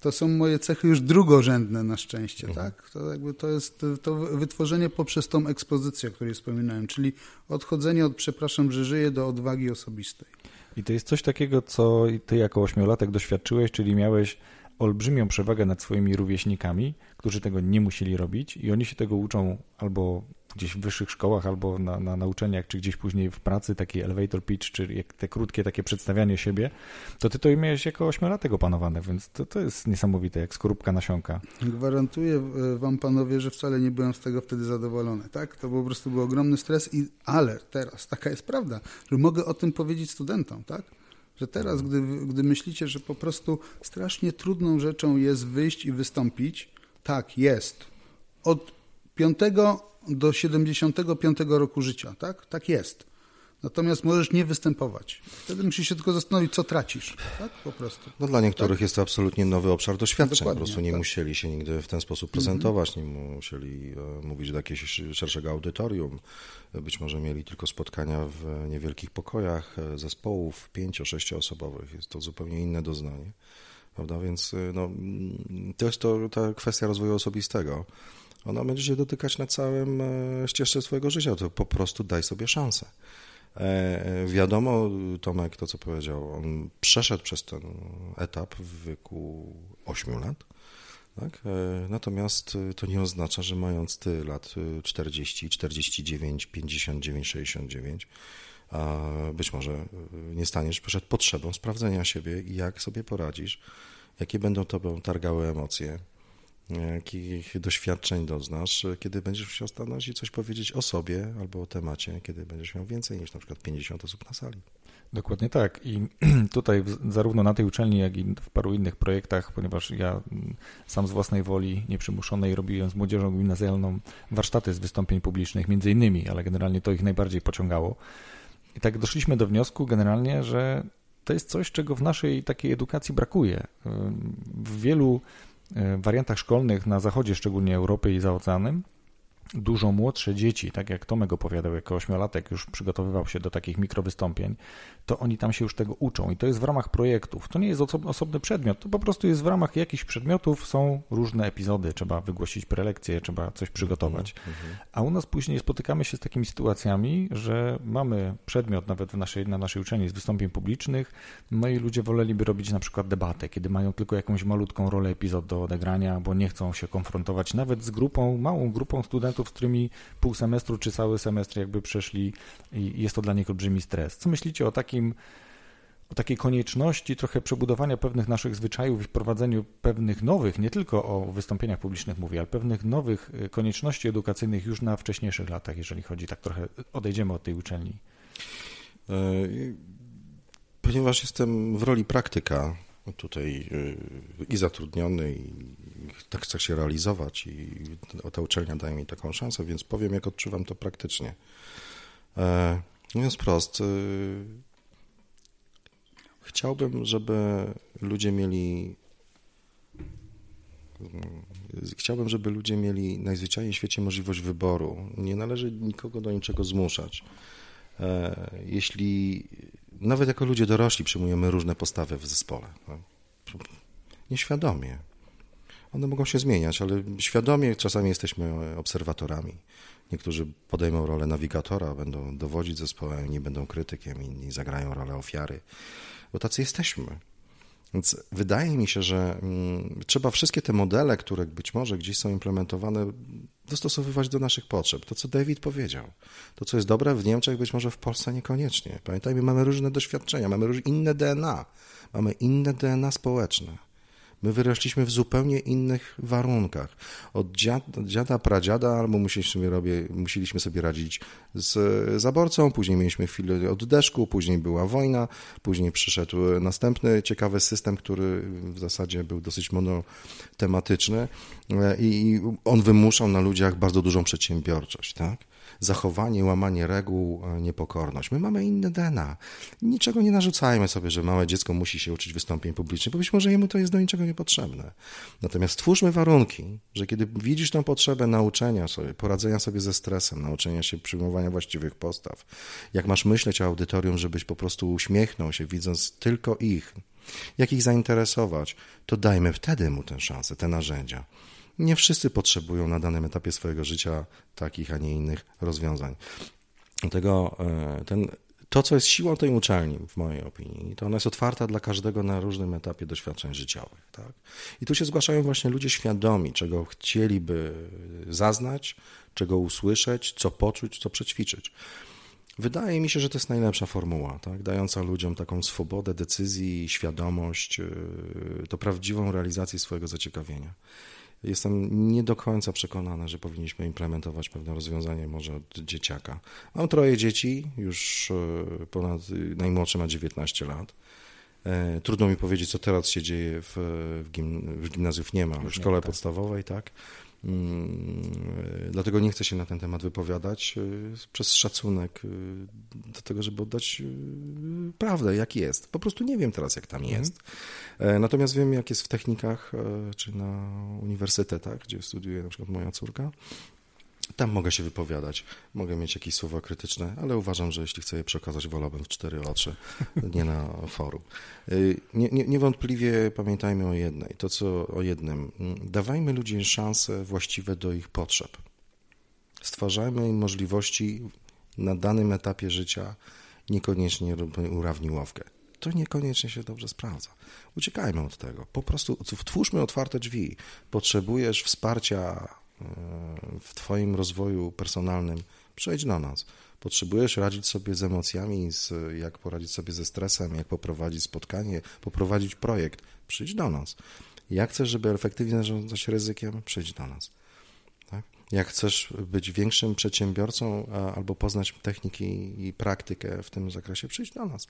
to są moje cechy już drugorzędne na szczęście, mhm. tak? To jakby to jest to wytworzenie poprzez tą ekspozycję, o której wspominałem, czyli odchodzenie od przepraszam, że żyję do odwagi osobistej. I to jest coś takiego, co ty jako ośmiolatek doświadczyłeś, czyli miałeś olbrzymią przewagę nad swoimi rówieśnikami, którzy tego nie musieli robić i oni się tego uczą albo gdzieś w wyższych szkołach, albo na, na, na uczelniach, czy gdzieś później w pracy, taki elevator pitch, czy te krótkie takie przedstawianie siebie, to ty to miałeś jako ośmiolatek opanowane, więc to, to jest niesamowite, jak skorupka nasionka. Gwarantuję e, wam, panowie, że wcale nie byłem z tego wtedy zadowolony, tak? To po prostu był ogromny stres, i, ale teraz taka jest prawda, że mogę o tym powiedzieć studentom, tak? Że teraz, gdy, gdy myślicie, że po prostu strasznie trudną rzeczą jest wyjść i wystąpić, tak, jest. Od 5 do 75 roku życia, tak? Tak jest. Natomiast możesz nie występować. Wtedy musisz się tylko zastanowić, co tracisz, tak? Po prostu. No dla niektórych tak? jest to absolutnie nowy obszar doświadczeń. Dokładnie, po prostu nie tak. musieli się nigdy w ten sposób prezentować, nie musieli e, mówić do jakiegoś szerszego audytorium. Być może mieli tylko spotkania w niewielkich pokojach e, zespołów pięcio, sześcioosobowych. Jest to zupełnie inne doznanie. Prawda? Więc e, no, to jest to ta kwestia rozwoju osobistego ona będzie się dotykać na całym ścieżce swojego życia. To po prostu daj sobie szansę. E, e, wiadomo, Tomek, to co powiedział, on przeszedł przez ten etap w wieku 8 lat. Tak? Natomiast to nie oznacza, że mając ty lat 40, 49, 59, 69, być może nie staniesz przed potrzebą sprawdzenia siebie i jak sobie poradzisz, jakie będą tobą targały emocje, jakich doświadczeń doznasz, kiedy będziesz musiał stanąć i coś powiedzieć o sobie albo o temacie, kiedy będziesz miał więcej niż na przykład 50 osób na sali. Dokładnie tak. I tutaj zarówno na tej uczelni, jak i w paru innych projektach, ponieważ ja mm, sam z własnej woli nieprzymuszonej robiłem z młodzieżą gimnazjalną warsztaty z wystąpień publicznych, między innymi, ale generalnie to ich najbardziej pociągało. I tak doszliśmy do wniosku generalnie, że to jest coś, czego w naszej takiej edukacji brakuje. W wielu wariantach szkolnych na zachodzie, szczególnie Europy i za oceanem, dużo młodsze dzieci, tak jak Tomek opowiadał, jako ośmiolatek już przygotowywał się do takich mikrowystąpień, to oni tam się już tego uczą i to jest w ramach projektów. To nie jest osobny przedmiot, to po prostu jest w ramach jakichś przedmiotów, są różne epizody, trzeba wygłosić prelekcje, trzeba coś przygotować. Mhm, mhm. A u nas później spotykamy się z takimi sytuacjami, że mamy przedmiot nawet w naszej, na naszej uczelni z wystąpień publicznych, no i ludzie woleliby robić na przykład debatę, kiedy mają tylko jakąś malutką rolę epizod do odegrania, bo nie chcą się konfrontować nawet z grupą, małą grupą studentów, z którymi pół semestru czy cały semestr jakby przeszli i jest to dla nich olbrzymi stres. Co myślicie o takim o takiej konieczności trochę przebudowania pewnych naszych zwyczajów i wprowadzeniu pewnych nowych, nie tylko o wystąpieniach publicznych mówię, ale pewnych nowych y, konieczności edukacyjnych już na wcześniejszych latach, jeżeli chodzi, tak trochę odejdziemy od tej uczelni. E, ponieważ jestem w roli praktyka tutaj y, i zatrudniony, i tak chcę się realizować i ta uczelnia daje mi taką szansę, więc powiem, jak odczuwam to praktycznie. E, mówiąc prost, y, chciałbym, żeby ludzie mieli chciałbym, żeby ludzie mieli najzwyczajniej w świecie możliwość wyboru. Nie należy nikogo do niczego zmuszać. E, jeśli nawet jako ludzie dorośli przyjmujemy różne postawy w zespole, no, nieświadomie, one mogą się zmieniać, ale świadomie czasami jesteśmy obserwatorami. Niektórzy podejmą rolę nawigatora, będą dowodzić zespołem, nie będą krytykiem, inni zagrają rolę ofiary, bo tacy jesteśmy. Więc wydaje mi się, że mm, trzeba wszystkie te modele, które być może gdzieś są implementowane, dostosowywać do naszych potrzeb. To, co David powiedział. To, co jest dobre w Niemczech, być może w Polsce niekoniecznie. Pamiętajmy, mamy różne doświadczenia, mamy inne DNA, mamy inne DNA społeczne. My wyrośliśmy w zupełnie innych warunkach. Od dziada, dziada pradziada albo musieliśmy robię, musieliśmy sobie radzić z zaborcą, później mieliśmy chwilę od deszku, później była wojna, później przyszedł następny ciekawy system, który w zasadzie był dosyć monotematyczny i on wymuszał na ludziach bardzo dużą przedsiębiorczość, tak? Zachowanie, łamanie reguł, niepokorność. My mamy inne DNA. Niczego nie narzucajmy sobie, że małe dziecko musi się uczyć wystąpień publicznych, bo być może jemu to jest do niczego niepotrzebne. Natomiast stwórzmy warunki, że kiedy widzisz tą potrzebę nauczenia sobie, poradzenia sobie ze stresem, nauczenia się przyjmowania właściwych postaw, jak masz myśleć o audytorium, żebyś po prostu uśmiechnął się, widząc tylko ich, jak ich zainteresować, to dajmy wtedy mu tę szansę, te narzędzia. Nie wszyscy potrzebują na danym etapie swojego życia takich, a nie innych rozwiązań. Dlatego e, ten, to, co jest siłą tej uczelni, w mojej opinii, to ona jest otwarta dla każdego na różnym etapie doświadczeń życiowych. Tak? I tu się zgłaszają właśnie ludzie świadomi, czego chcieliby zaznać, czego usłyszeć, co poczuć, co przećwiczyć. Wydaje mi się, że to jest najlepsza formuła, tak? dająca ludziom taką swobodę decyzji, świadomość, yy, to prawdziwą realizację swojego zaciekawienia. Jestem nie do końca przekonany, że powinniśmy implementować pewne rozwiązanie może od dzieciaka. Mam troje dzieci, już yy, ponad, najmłodszy ma 19 lat. Yy, trudno mi powiedzieć, co teraz się dzieje w, w, gim, w gimnazjów nie ma, w szkole tak. podstawowej, tak. Mm, dlatego nie chcę się na ten temat wypowiadać y, przez szacunek y, do tego, żeby oddać y, prawdę, jak jest. Po prostu nie wiem teraz, jak tam mhm. jest. E, natomiast wiem, jak jest w technikach e, czy na uniwersytetach, gdzie studiuje na przykład moja córka. Tam mogę się wypowiadać, mogę mieć jakieś słowa krytyczne, ale uważam, że jeśli chcę je przekazać, wolałbym w cztery oczy, nie na forum. Y, nie, nie, niewątpliwie pamiętajmy o jednej, to co o jednym. Dawajmy ludziom szanse właściwe do ich potrzeb. Stwarzajmy im możliwości na danym etapie życia, niekoniecznie urawniłowkę. To niekoniecznie się dobrze sprawdza. Uciekajmy od tego. Po prostu twórzmy otwarte drzwi. Potrzebujesz wsparcia w Twoim rozwoju personalnym, przejdź do nas. Potrzebujesz radzić sobie z emocjami, z, jak poradzić sobie ze stresem, jak poprowadzić spotkanie, poprowadzić projekt, przyjdź do nas. Jak chcesz, żeby efektywnie zarządzać ryzykiem, przyjdź do nas. Tak? Jak chcesz być większym przedsiębiorcą albo poznać techniki i praktykę w tym zakresie, przyjdź do nas.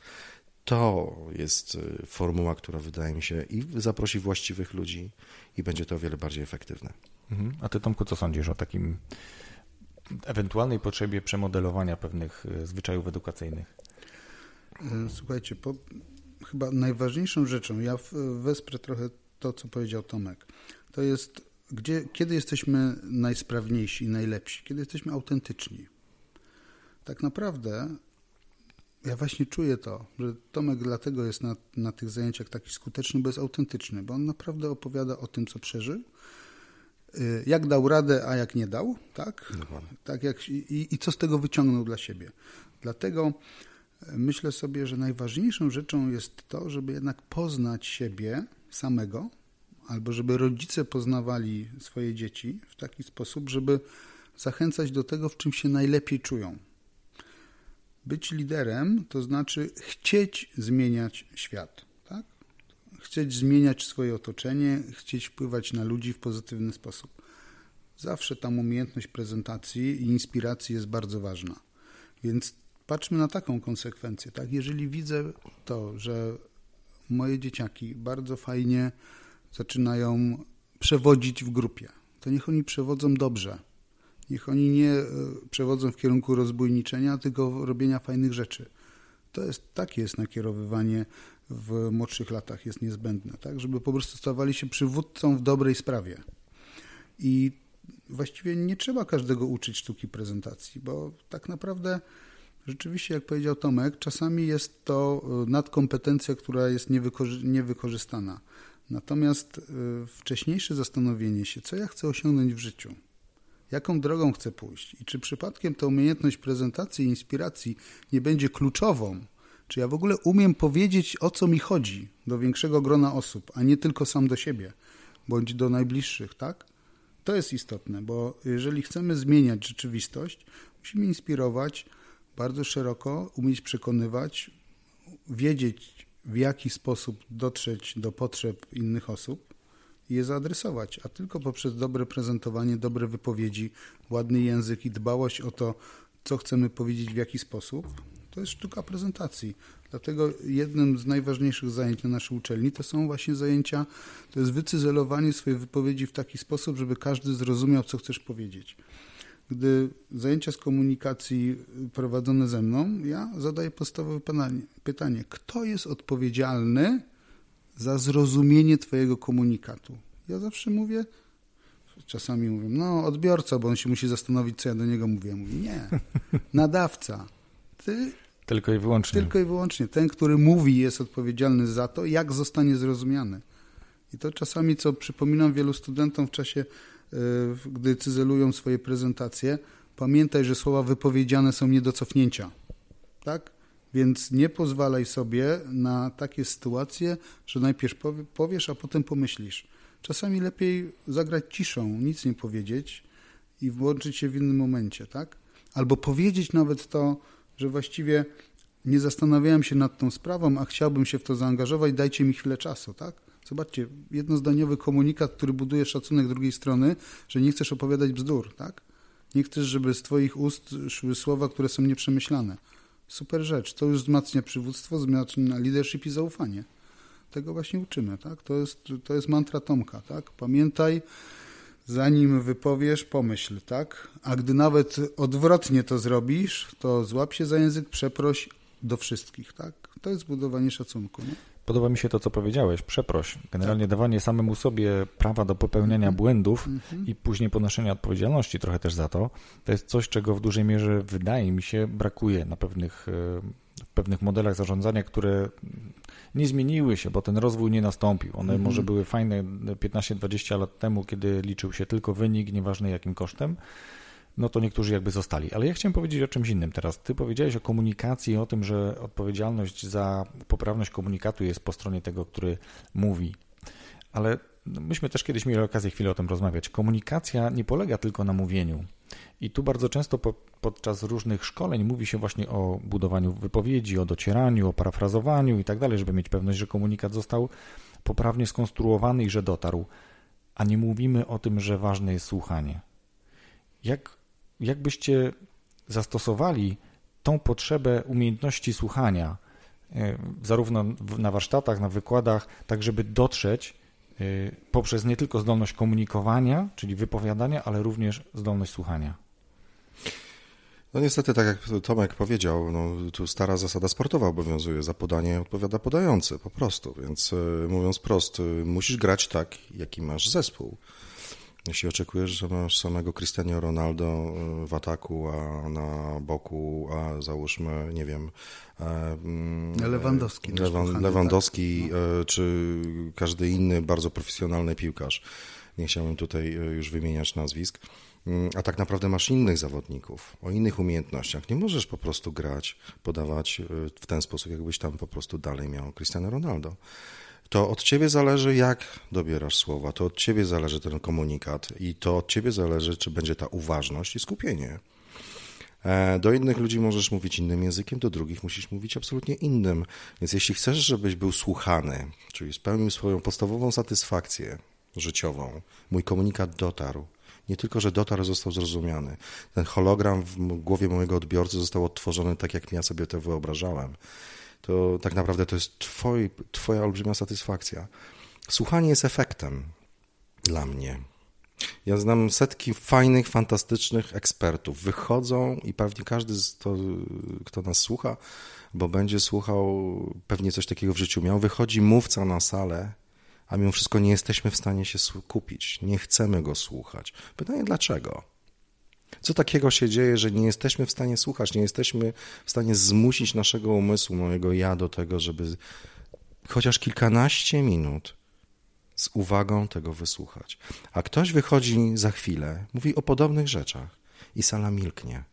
To jest y, formuła, która wydaje mi się i zaprosi właściwych ludzi i będzie to o wiele bardziej efektywne. Mhm. A ty, Tomku, co sądzisz o takim ewentualnej potrzebie przemodelowania pewnych e, zwyczajów edukacyjnych? E, słuchajcie, po, chyba najważniejszą rzeczą, ja wesprę trochę to, co powiedział Tomek, to jest, gdzie, kiedy jesteśmy najsprawniejsi i najlepsi, kiedy jesteśmy autentyczni. Tak naprawdę ja właśnie czuję to, że Tomek dlatego jest na, na tych zajęciach taki skuteczny, bo jest autentyczny, bo on naprawdę opowiada o tym, co przeżył, Y, jak dał radę, a jak nie dał, tak? tak jak, i, I co z tego wyciągnął dla siebie. Dlatego y, myślę sobie, że najważniejszą rzeczą jest to, żeby jednak poznać siebie samego, albo żeby rodzice poznawali swoje dzieci w taki sposób, żeby zachęcać do tego, w czym się najlepiej czują. Być liderem to znaczy chcieć zmieniać świat chcieć zmieniać swoje otoczenie, chcieć wpływać na ludzi w pozytywny sposób. Zawsze tam umiejętność prezentacji i inspiracji jest bardzo ważna. Więc patrzmy na taką konsekwencję. Tak? Jeżeli widzę to, że moje dzieciaki bardzo fajnie zaczynają przewodzić w grupie, to niech oni przewodzą dobrze. Niech oni nie e, przewodzą w kierunku rozbójniczenia, tylko robienia fajnych rzeczy. To jest takie jest nakierowywanie w młodszych latach jest niezbędne, tak, żeby po prostu stawali się przywódcą w dobrej sprawie. I właściwie nie trzeba każdego uczyć sztuki prezentacji, bo tak naprawdę rzeczywiście, jak powiedział Tomek, czasami jest to e, nadkompetencja, która jest niewykorzy niewykorzystana. Natomiast e, wcześniejsze zastanowienie się, co ja chcę osiągnąć w życiu, jaką drogą chcę pójść? I czy przypadkiem ta umiejętność prezentacji i inspiracji nie będzie kluczową? Czy ja w ogóle umiem powiedzieć, o co mi chodzi do większego grona osób, a nie tylko sam do siebie, bądź do najbliższych, tak? To jest istotne, bo jeżeli chcemy zmieniać rzeczywistość, musimy inspirować bardzo szeroko, umieć przekonywać, wiedzieć, w jaki sposób dotrzeć do potrzeb innych osób i je zaadresować, a tylko poprzez dobre prezentowanie, dobre wypowiedzi, ładny język i dbałość o to, co chcemy powiedzieć w jaki sposób, to jest sztuka prezentacji. Dlatego jednym z najważniejszych zajęć na naszej uczelni to są właśnie zajęcia, to jest wycyzelowanie swojej wypowiedzi w taki sposób, żeby każdy zrozumiał, co chcesz powiedzieć. gdy zajęcia z komunikacji prowadzone ze mną, ja zadaję podstawowe pytanie, kto jest odpowiedzialny za zrozumienie Twojego komunikatu? Ja zawsze mówię, czasami mówię, no odbiorca, bo on się musi zastanowić, co ja do niego mówię. Mówi, nie, nadawca. Ty tylko i wyłącznie. Tylko i wyłącznie. Ten, który mówi, jest odpowiedzialny za to, jak zostanie zrozumiany. I to czasami, co przypominam wielu studentom w czasie, e, gdy cyzelują swoje prezentacje, pamiętaj, że słowa wypowiedziane są nie do cofnięcia. Tak? Więc nie pozwalaj sobie na takie sytuacje, że najpierw powiesz, a potem pomyślisz. Czasami lepiej zagrać ciszą, nic nie powiedzieć i włączyć się w innym momencie, tak? Albo powiedzieć nawet to, że właściwie nie zastanawiałem się nad tą sprawą, a chciałbym się w to zaangażować, dajcie mi chwilę czasu, tak? Zobaczcie, jednozdaniowy komunikat, który buduje szacunek drugiej strony, że nie chcesz opowiadać bzdur, tak? Nie chcesz, żeby z twoich ust szły słowa, które są nieprzemyślane. Super rzecz. To już wzmacnia przywództwo, wzmacnia leadership i zaufanie. Tego właśnie uczymy, tak? To jest, to jest mantra Tomka, tak? Pamiętaj, zanim wypowiesz, pomyśl, tak? A gdy nawet odwrotnie to zrobisz, to złap się za język, przeproś do wszystkich, tak? To jest budowanie szacunku, nie? Podoba mi się to, co powiedziałeś, przeproś. Generalnie tak. dawanie samemu sobie prawa do popełniania mm -hmm. błędów mm -hmm. i później ponoszenia odpowiedzialności trochę też za to, to jest coś, czego w dużej mierze wydaje mi się brakuje na pewnych, e, w pewnych modelach zarządzania, które nie zmieniły się, bo ten rozwój nie nastąpił. One mm -hmm. może były fajne 15-20 lat temu, kiedy liczył się tylko wynik, nieważne jakim kosztem, no to niektórzy jakby zostali. Ale ja chciałem powiedzieć o czymś innym teraz. Ty powiedziałeś o komunikacji, o tym, że odpowiedzialność za poprawność komunikatu jest po stronie tego, który mówi. Ale myśmy też kiedyś mieli okazję chwilę o tym rozmawiać. Komunikacja nie polega tylko na mówieniu. I tu bardzo często po, podczas różnych szkoleń mówi się właśnie o budowaniu wypowiedzi, o docieraniu, o parafrazowaniu i tak dalej, żeby mieć pewność, że komunikat został poprawnie skonstruowany i że dotarł. A nie mówimy o tym, że ważne jest słuchanie. Jak jakbyście zastosowali tą potrzebę umiejętności słuchania, e, zarówno na warsztatach, na wykładach, tak żeby dotrzeć e, poprzez nie tylko zdolność komunikowania, czyli wypowiadania, ale również zdolność słuchania. No niestety, tak jak Tomek powiedział, no, tu stara zasada sportowa obowiązuje. Za podanie odpowiada podający, po prostu. Więc e, mówiąc prost, musisz grać tak, jaki masz zespół. Jeśli oczekujesz, że masz samego Cristiano Ronaldo e, w ataku, a na boku, a załóżmy, nie wiem... E, mm, Lewandowski. Lewan, Lewandowski, tak. czy każdy inny bardzo profesjonalny piłkarz. Nie chciałbym tutaj już wymieniać nazwisk. Mm, a tak naprawdę masz innych zawodników, o innych umiejętnościach. Nie możesz po prostu grać, podawać w ten sposób, jakbyś tam po prostu dalej miał Cristiano Ronaldo to od ciebie zależy, jak dobierasz słowa, to od ciebie zależy ten komunikat i to od ciebie zależy, czy będzie ta uważność i skupienie. E, do innych ludzi możesz mówić innym językiem, do drugich musisz mówić absolutnie innym. Więc jeśli chcesz, żebyś był słuchany, czyli spełnił swoją podstawową satysfakcję życiową, mój komunikat dotarł. Nie tylko, że dotarł, został zrozumiany. Ten hologram w głowie mojego odbiorcy został odtworzony tak, jak ja sobie to wyobrażałem to tak naprawdę to jest twoj, twoja olbrzymia satysfakcja. Słuchanie jest efektem dla mnie. Ja znam setki fajnych, fantastycznych ekspertów. Wychodzą i pewnie każdy, to, kto nas słucha, bo będzie słuchał, pewnie coś takiego w życiu miał, wychodzi mówca na salę, a mimo wszystko nie jesteśmy w stanie się skupić. Nie chcemy go słuchać. Pytanie dlaczego? Co takiego się dzieje, że nie jesteśmy w stanie słuchać, nie jesteśmy w stanie zmusić naszego umysłu, mojego ja do tego, żeby chociaż kilkanaście minut z uwagą tego wysłuchać. A ktoś wychodzi za chwilę, mówi o podobnych rzeczach i sala milknie.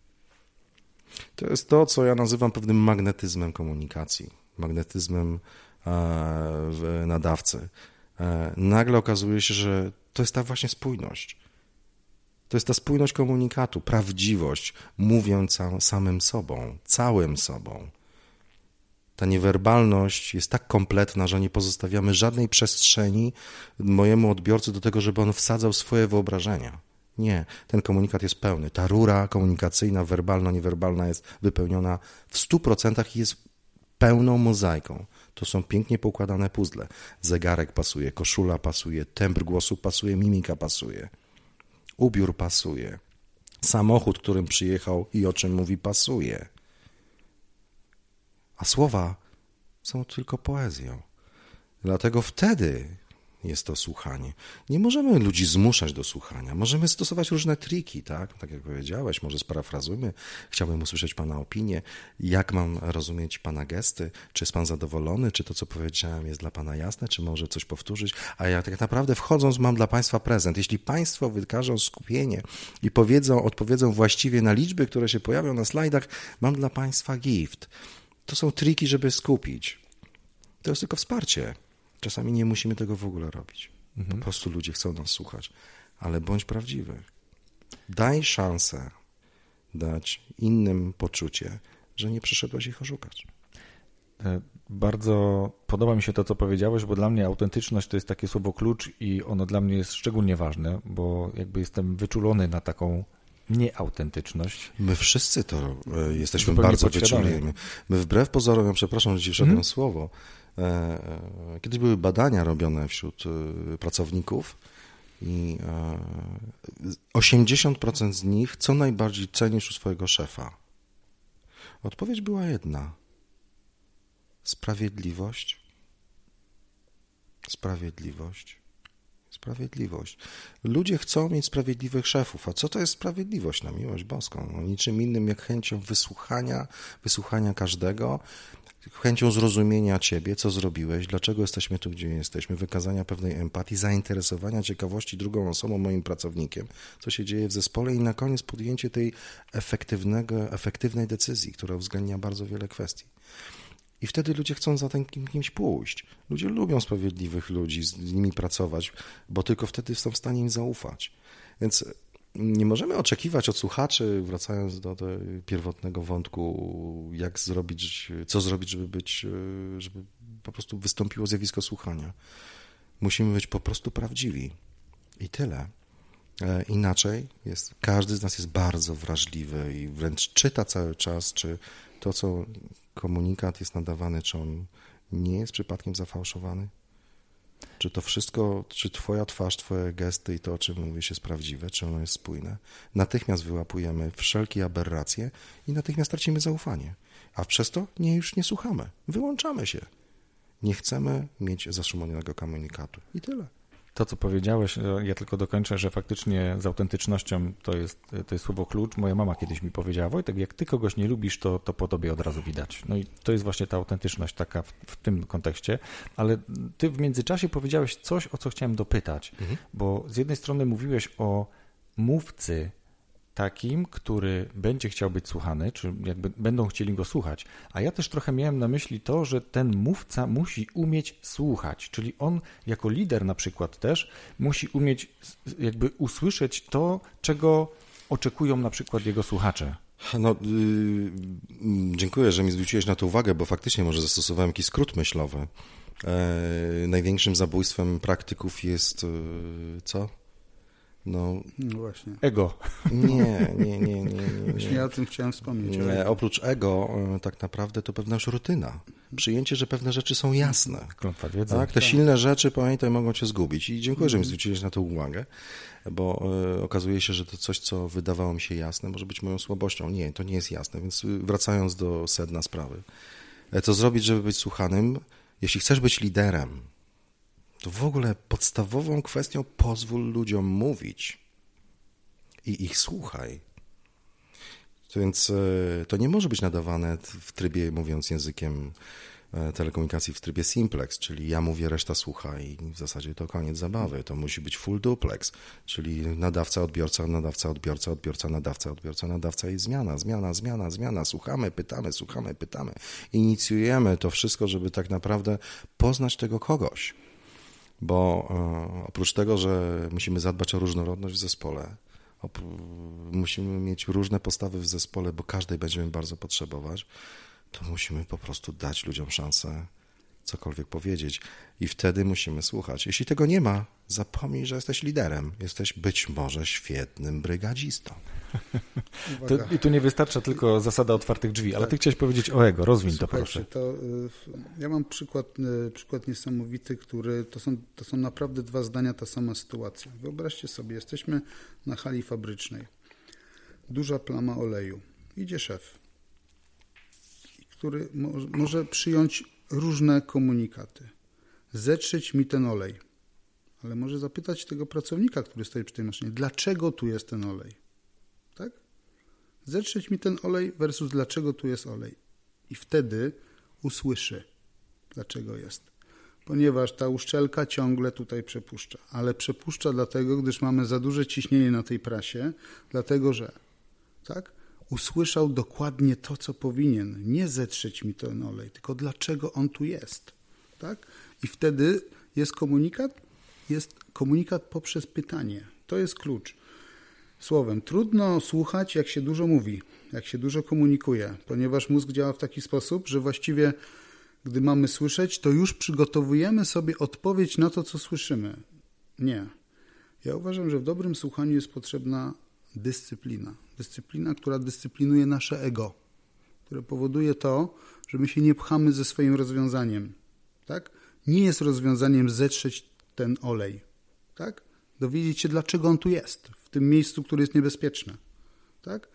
To jest to, co ja nazywam pewnym magnetyzmem komunikacji, magnetyzmem e, nadawcy. E, nagle okazuje się, że to jest ta właśnie spójność. To jest ta spójność komunikatu, prawdziwość, mówiąc samym sobą, całym sobą. Ta niewerbalność jest tak kompletna, że nie pozostawiamy żadnej przestrzeni mojemu odbiorcy do tego, żeby on wsadzał swoje wyobrażenia. Nie, ten komunikat jest pełny. Ta rura komunikacyjna, werbalno-niewerbalna jest wypełniona w stu procentach i jest pełną mozaiką. To są pięknie poukładane puzzle. Zegarek pasuje, koszula pasuje, tembr głosu pasuje, mimika pasuje ubiór pasuje, Samochód, którym przyjechał i o czym mówi, pasuje. A słowa są tylko poezją. Dlatego wtedy jest to słuchanie. Nie możemy ludzi zmuszać do słuchania. Możemy stosować różne triki, tak? Tak jak powiedziałeś, może sparafrazujmy. Chciałbym usłyszeć Pana opinię. Jak mam rozumieć Pana gesty? Czy jest Pan zadowolony? Czy to, co powiedziałem, jest dla Pana jasne? Czy może coś powtórzyć? A ja tak naprawdę wchodząc mam dla Państwa prezent. Jeśli Państwo wykażą skupienie i powiedzą, odpowiedzą właściwie na liczby, które się pojawią na slajdach, mam dla Państwa gift. To są triki, żeby skupić. To jest tylko wsparcie. Czasami nie musimy tego w ogóle robić. Mhm. Po prostu ludzie chcą nas słuchać. Ale bądź prawdziwy. Daj szansę dać innym poczucie, że nie przyszedłeś ich oszukać. E, bardzo podoba mi się to, co powiedziałeś, bo dla mnie autentyczność to jest takie słowo klucz i ono dla mnie jest szczególnie ważne, bo jakby jestem wyczulony na taką nieautentyczność. My wszyscy to e, jesteśmy Zupełnie bardzo wyczuleni. My wbrew pozorom, ja przepraszam, że ci wszedłem hmm? słowo, kiedyś były badania robione wśród e, pracowników i 80% z nich co najbardziej cenisz u swojego szefa. Odpowiedź była jedna. Sprawiedliwość. Sprawiedliwość. Sprawiedliwość. Ludzie chcą mieć sprawiedliwych szefów. A co to jest sprawiedliwość na miłość boską? No, niczym innym jak chęcią wysłuchania, wysłuchania każdego chęcią zrozumienia ciebie, co zrobiłeś, dlaczego jesteśmy tu, gdzie jesteśmy, wykazania pewnej empatii, zainteresowania, ciekawości drugą osobą, moim pracownikiem, co się dzieje w zespole i na koniec podjęcie tej efektywnego, efektywnej decyzji, która uwzględnia bardzo wiele kwestii. I wtedy ludzie chcą za tym kimś pójść. Ludzie lubią sprawiedliwych ludzi, z nimi pracować, bo tylko wtedy są w stanie im zaufać. Więc nie możemy oczekiwać od słuchaczy, wracając do pierwotnego wątku, jak zrobić, co zrobić, żeby być, żeby po prostu wystąpiło zjawisko słuchania. Musimy być po prostu prawdziwi. I tyle. E, inaczej jest, każdy z nas jest bardzo wrażliwy i wręcz czyta cały czas, czy to, co komunikat jest nadawany, czy on nie jest przypadkiem zafałszowany. Czy to wszystko, czy twoja twarz, twoje gesty i to, o czym mówisz, jest prawdziwe, czy ono jest spójne? Natychmiast wyłapujemy wszelkie aberracje i natychmiast tracimy zaufanie. A przez to nie, już nie słuchamy. Wyłączamy się. Nie chcemy mieć zaszumowanego komunikatu. I tyle. To, co powiedziałeś, e, ja tylko dokończę, że faktycznie z autentycznością to jest, to jest słowo klucz. Moja mama kiedyś mi powiedziała, Wojtek, jak ty kogoś nie lubisz, to, to po tobie od razu widać. No i to jest właśnie ta autentyczność taka w, w tym kontekście. Ale ty w międzyczasie powiedziałeś coś, o co chciałem dopytać, mhm. bo z jednej strony mówiłeś o mówcy, takim, który będzie chciał być słuchany, czy jakby będą chcieli go słuchać. A ja też trochę miałem na myśli to, że ten mówca musi umieć słuchać, czyli on jako lider na przykład też musi umieć jakby usłyszeć to, czego oczekują na przykład jego słuchacze. No, yy, dziękuję, że mi zwróciłeś na to uwagę, bo faktycznie może zastosowałem jakiś skrót myślowy. E, największym zabójstwem praktyków jest yy, co? No, no, właśnie. Ego. Nie, nie, nie, nie. nie, nie. Właśnie ja o tym chciałem wspomnieć. Nie, oprócz ego e, tak naprawdę to pewna już rutyna. Przyjęcie, że pewne rzeczy są jasne. Klątwa wiedzy. Tak, te silne rzeczy, pamiętaj, mogą cię zgubić. I dziękuję, że mi mhm. zwróciłeś na to uwagę, bo y, okazuje się, że to coś, co wydawało mi się jasne, może być moją słabością. Nie, to nie jest jasne. Więc wracając do sedna sprawy. E, co zrobić, żeby być słuchanym? Jeśli chcesz być liderem, to w ogóle podstawową kwestią pozwól ludziom mówić i ich słuchaj. Więc e, to nie może być nadawane w trybie, mówiąc językiem e, telekomunikacji, w trybie simplex, czyli ja mówię, reszta słucha i w zasadzie to koniec zabawy. To musi być full duplex, czyli nadawca, odbiorca, nadawca, odbiorca, odbiorca, nadawca, odbiorca, nadawca i zmiana, zmiana, zmiana, zmiana. Słuchamy, pytamy, słuchamy, pytamy. Inicjujemy to wszystko, żeby tak naprawdę poznać tego kogoś bo e, oprócz tego, że musimy zadbać o różnorodność w zespole, musimy mieć różne postawy w zespole, bo każdej będziemy bardzo potrzebować, to musimy po prostu dać ludziom szansę cokolwiek powiedzieć. I wtedy musimy słuchać. Jeśli tego nie ma, zapomnij, że jesteś liderem. Jesteś być może świetnym brygadzistą. To, I tu nie wystarcza tylko zasada otwartych drzwi, ale tak. ty chciałeś powiedzieć o ego. Rozwiń Słuchajcie, to proszę. To, y, ja mam przykład, y, przykład niesamowity, który to są, to są naprawdę dwa zdania, ta sama sytuacja. Wyobraźcie sobie, jesteśmy na hali fabrycznej. duża plama oleju. Idzie szef, który mo może przyjąć różne komunikaty. Zetrzeć mi ten olej. Ale może zapytać tego pracownika, który stoi przy tej maszynie, dlaczego tu jest ten olej? Tak? Zetrzeć mi ten olej versus dlaczego tu jest olej. I wtedy usłyszy, dlaczego jest ponieważ ta uszczelka ciągle tutaj przepuszcza. Ale przepuszcza dlatego, gdyż mamy za duże ciśnienie na tej prasie, dlatego że tak, usłyszał dokładnie to, co powinien. Nie zetrzeć mi ten olej, tylko dlaczego on tu jest. Tak? I wtedy jest komunikat, jest komunikat poprzez pytanie. To jest klucz. Słowem, trudno słuchać, jak się dużo mówi, jak się dużo komunikuje, ponieważ mózg działa w taki sposób, że właściwie gdy mamy słyszeć, to już przygotowujemy sobie odpowiedź na to, co słyszymy. Nie. Ja uważam, że w dobrym słuchaniu jest potrzebna dyscyplina. Dyscyplina, która dyscyplinuje nasze ego, które powoduje to, że my się nie pchamy ze swoim rozwiązaniem. Tak? Nie jest rozwiązaniem zetrzeć ten olej. Tak? Dowiedzieć się, dlaczego on tu jest, w tym miejscu, które jest niebezpieczne. Tak?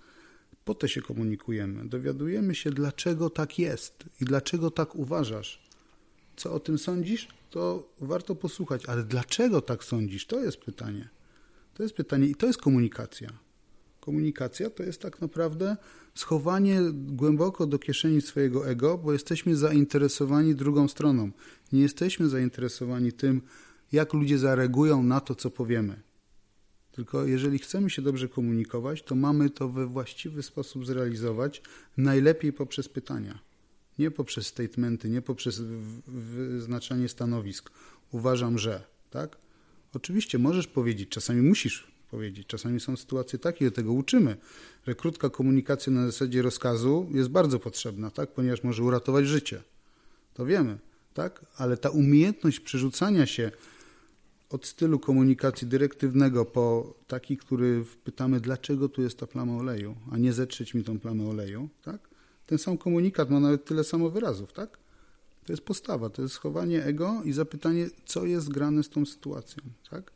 Po to się komunikujemy. Dowiadujemy się, dlaczego tak jest i dlaczego tak uważasz. Co o tym sądzisz, to warto posłuchać, ale dlaczego tak sądzisz, to jest pytanie. To jest pytanie i to jest komunikacja. Komunikacja to jest tak naprawdę schowanie głęboko do kieszeni swojego ego, bo jesteśmy zainteresowani drugą stroną. Nie jesteśmy zainteresowani tym, jak ludzie zareagują na to, co powiemy. Tylko jeżeli chcemy się dobrze komunikować, to mamy to we właściwy sposób zrealizować, najlepiej poprzez pytania. Nie poprzez statementy, nie poprzez wyznaczanie stanowisk. Uważam, że, tak? Oczywiście możesz powiedzieć, czasami musisz powiedzieć, czasami są sytuacje takie, tego uczymy, że krótka komunikacja na zasadzie rozkazu jest bardzo potrzebna, tak? Ponieważ może uratować życie. To wiemy, tak? Ale ta umiejętność przerzucania się od stylu komunikacji dyrektywnego po taki, który pytamy, dlaczego tu jest ta plama oleju, a nie zetrzeć mi tą plamę oleju, tak? Ten sam komunikat ma nawet tyle samo wyrazów, tak? To jest postawa, to jest schowanie ego i zapytanie, co jest grane z tą sytuacją, tak?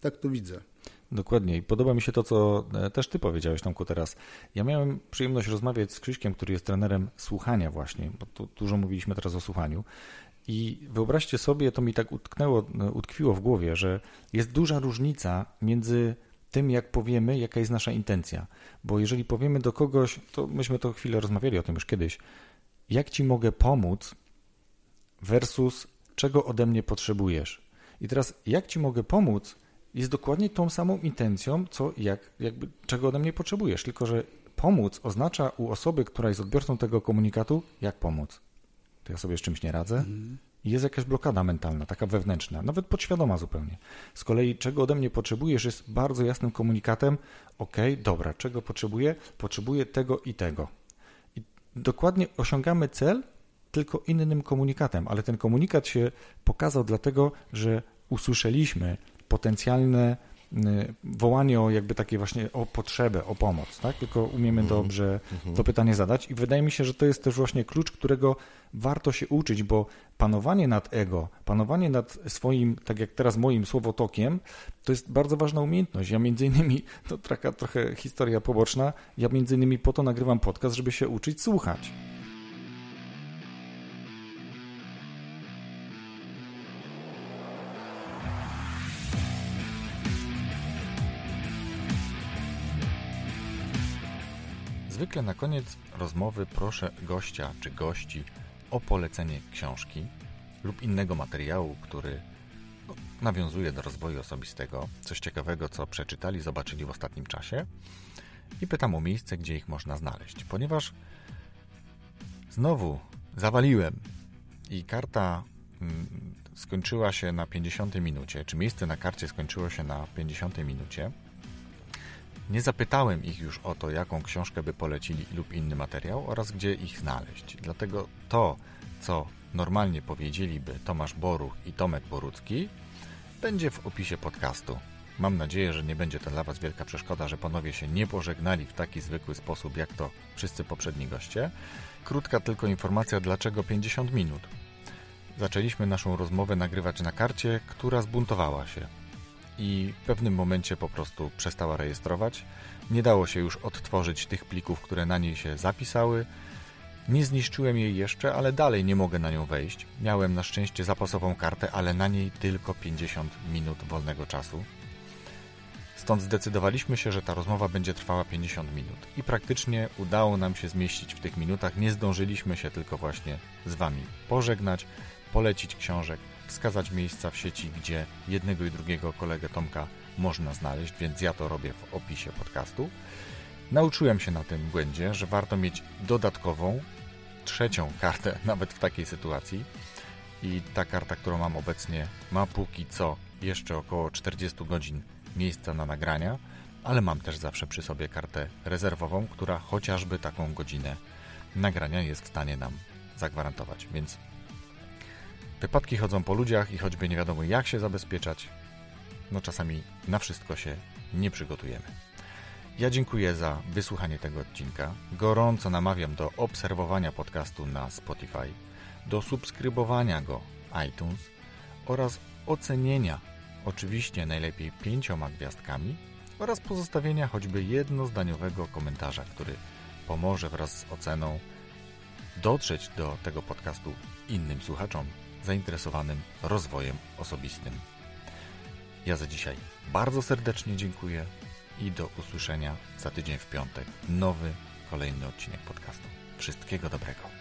Tak to widzę. Dokładnie i podoba mi się to, co e, też ty powiedziałeś, Tomku, teraz. Ja miałem przyjemność rozmawiać z Krzyśkiem, który jest trenerem słuchania właśnie, bo tu dużo mówiliśmy teraz o słuchaniu i wyobraźcie sobie, to mi tak utknęło, utkwiło w głowie, że jest duża różnica między tym, jak powiemy, jaka jest nasza intencja. Bo jeżeli powiemy do kogoś, to myśmy to chwilę rozmawiali o tym już kiedyś, jak ci mogę pomóc versus czego ode mnie potrzebujesz. I teraz, jak ci mogę pomóc, jest dokładnie tą samą intencją, co jak, jakby czego ode mnie potrzebujesz. Tylko, że pomóc oznacza u osoby, która jest odbiorcą tego komunikatu, jak pomóc to ja sobie z czymś nie radzę. Mhm. Jest jakaś blokada mentalna, taka wewnętrzna, nawet podświadoma zupełnie. Z kolei, czego ode mnie potrzebujesz, jest bardzo jasnym komunikatem: OK, dobra, czego potrzebuję? Potrzebuję tego i tego. I dokładnie osiągamy cel, tylko innym komunikatem, ale ten komunikat się pokazał dlatego, że usłyszeliśmy potencjalne Y, wołanie o jakby takie właśnie o potrzebę, o pomoc, tak? Tylko umiemy mhm. dobrze mhm. to pytanie zadać i wydaje mi się, że to jest też właśnie klucz, którego warto się uczyć, bo panowanie nad ego, panowanie nad swoim, tak jak teraz moim słowotokiem, to jest bardzo ważna umiejętność. Ja między innymi, to taka trochę historia poboczna, ja między innymi po to nagrywam podcast, żeby się uczyć słuchać. Zwykle na koniec rozmowy proszę gościa czy gości o polecenie książki lub innego materiału, który nawiązuje do rozwoju osobistego, coś ciekawego, co przeczytali, zobaczyli w ostatnim czasie. I pytam o miejsce, gdzie ich można znaleźć, ponieważ znowu zawaliłem. I karta mm, skończyła się na 50 minucie, czy miejsce na karcie skończyło się na 50 minucie nie zapytałem ich już o to, jaką książkę by polecili lub inny materiał oraz gdzie ich znaleźć. Dlatego to, co normalnie powiedzieliby Tomasz Boruch i Tomek Borucki, będzie w opisie podcastu. Mam nadzieję, że nie będzie to dla Was wielka przeszkoda, że panowie się nie pożegnali w taki zwykły sposób, jak to wszyscy poprzedni goście. Krótka tylko informacja, dlaczego 50 minut. Zaczęliśmy naszą rozmowę nagrywać na karcie, która zbuntowała się i w pewnym momencie po prostu przestała rejestrować. Nie dało się już odtworzyć tych plików, które na niej się zapisały. Nie zniszczyłem jej jeszcze, ale dalej nie mogę na nią wejść. Miałem na szczęście zapasową kartę, ale na niej tylko 50 minut wolnego czasu. Stąd zdecydowaliśmy się, że ta rozmowa będzie trwała 50 minut. I praktycznie udało nam się zmieścić w tych minutach. Nie zdążyliśmy się tylko właśnie z Wami pożegnać, polecić książek, wskazać miejsca w sieci, gdzie jednego i drugiego kolegę Tomka można znaleźć, więc ja to robię w opisie podcastu. Nauczyłem się na tym błędzie, że warto mieć dodatkową, trzecią kartę, nawet w takiej sytuacji. I ta karta, którą mam obecnie, ma póki co jeszcze około 40 godzin miejsca na nagrania, ale mam też zawsze przy sobie kartę rezerwową, która chociażby taką godzinę nagrania jest w stanie nam zagwarantować. Więc wypadki chodzą po ludziach i choćby nie wiadomo jak się zabezpieczać, no czasami na wszystko się nie przygotujemy. Ja dziękuję za wysłuchanie tego odcinka. Gorąco namawiam do obserwowania podcastu na Spotify, do subskrybowania go iTunes oraz ocenienia, oczywiście najlepiej pięcioma gwiazdkami, oraz pozostawienia choćby jednozdaniowego komentarza, który pomoże wraz z oceną dotrzeć do tego podcastu innym słuchaczom zainteresowanym rozwojem osobistym. Ja za dzisiaj bardzo serdecznie dziękuję i do usłyszenia za tydzień w piątek. Nowy, kolejny odcinek podcastu. Wszystkiego dobrego.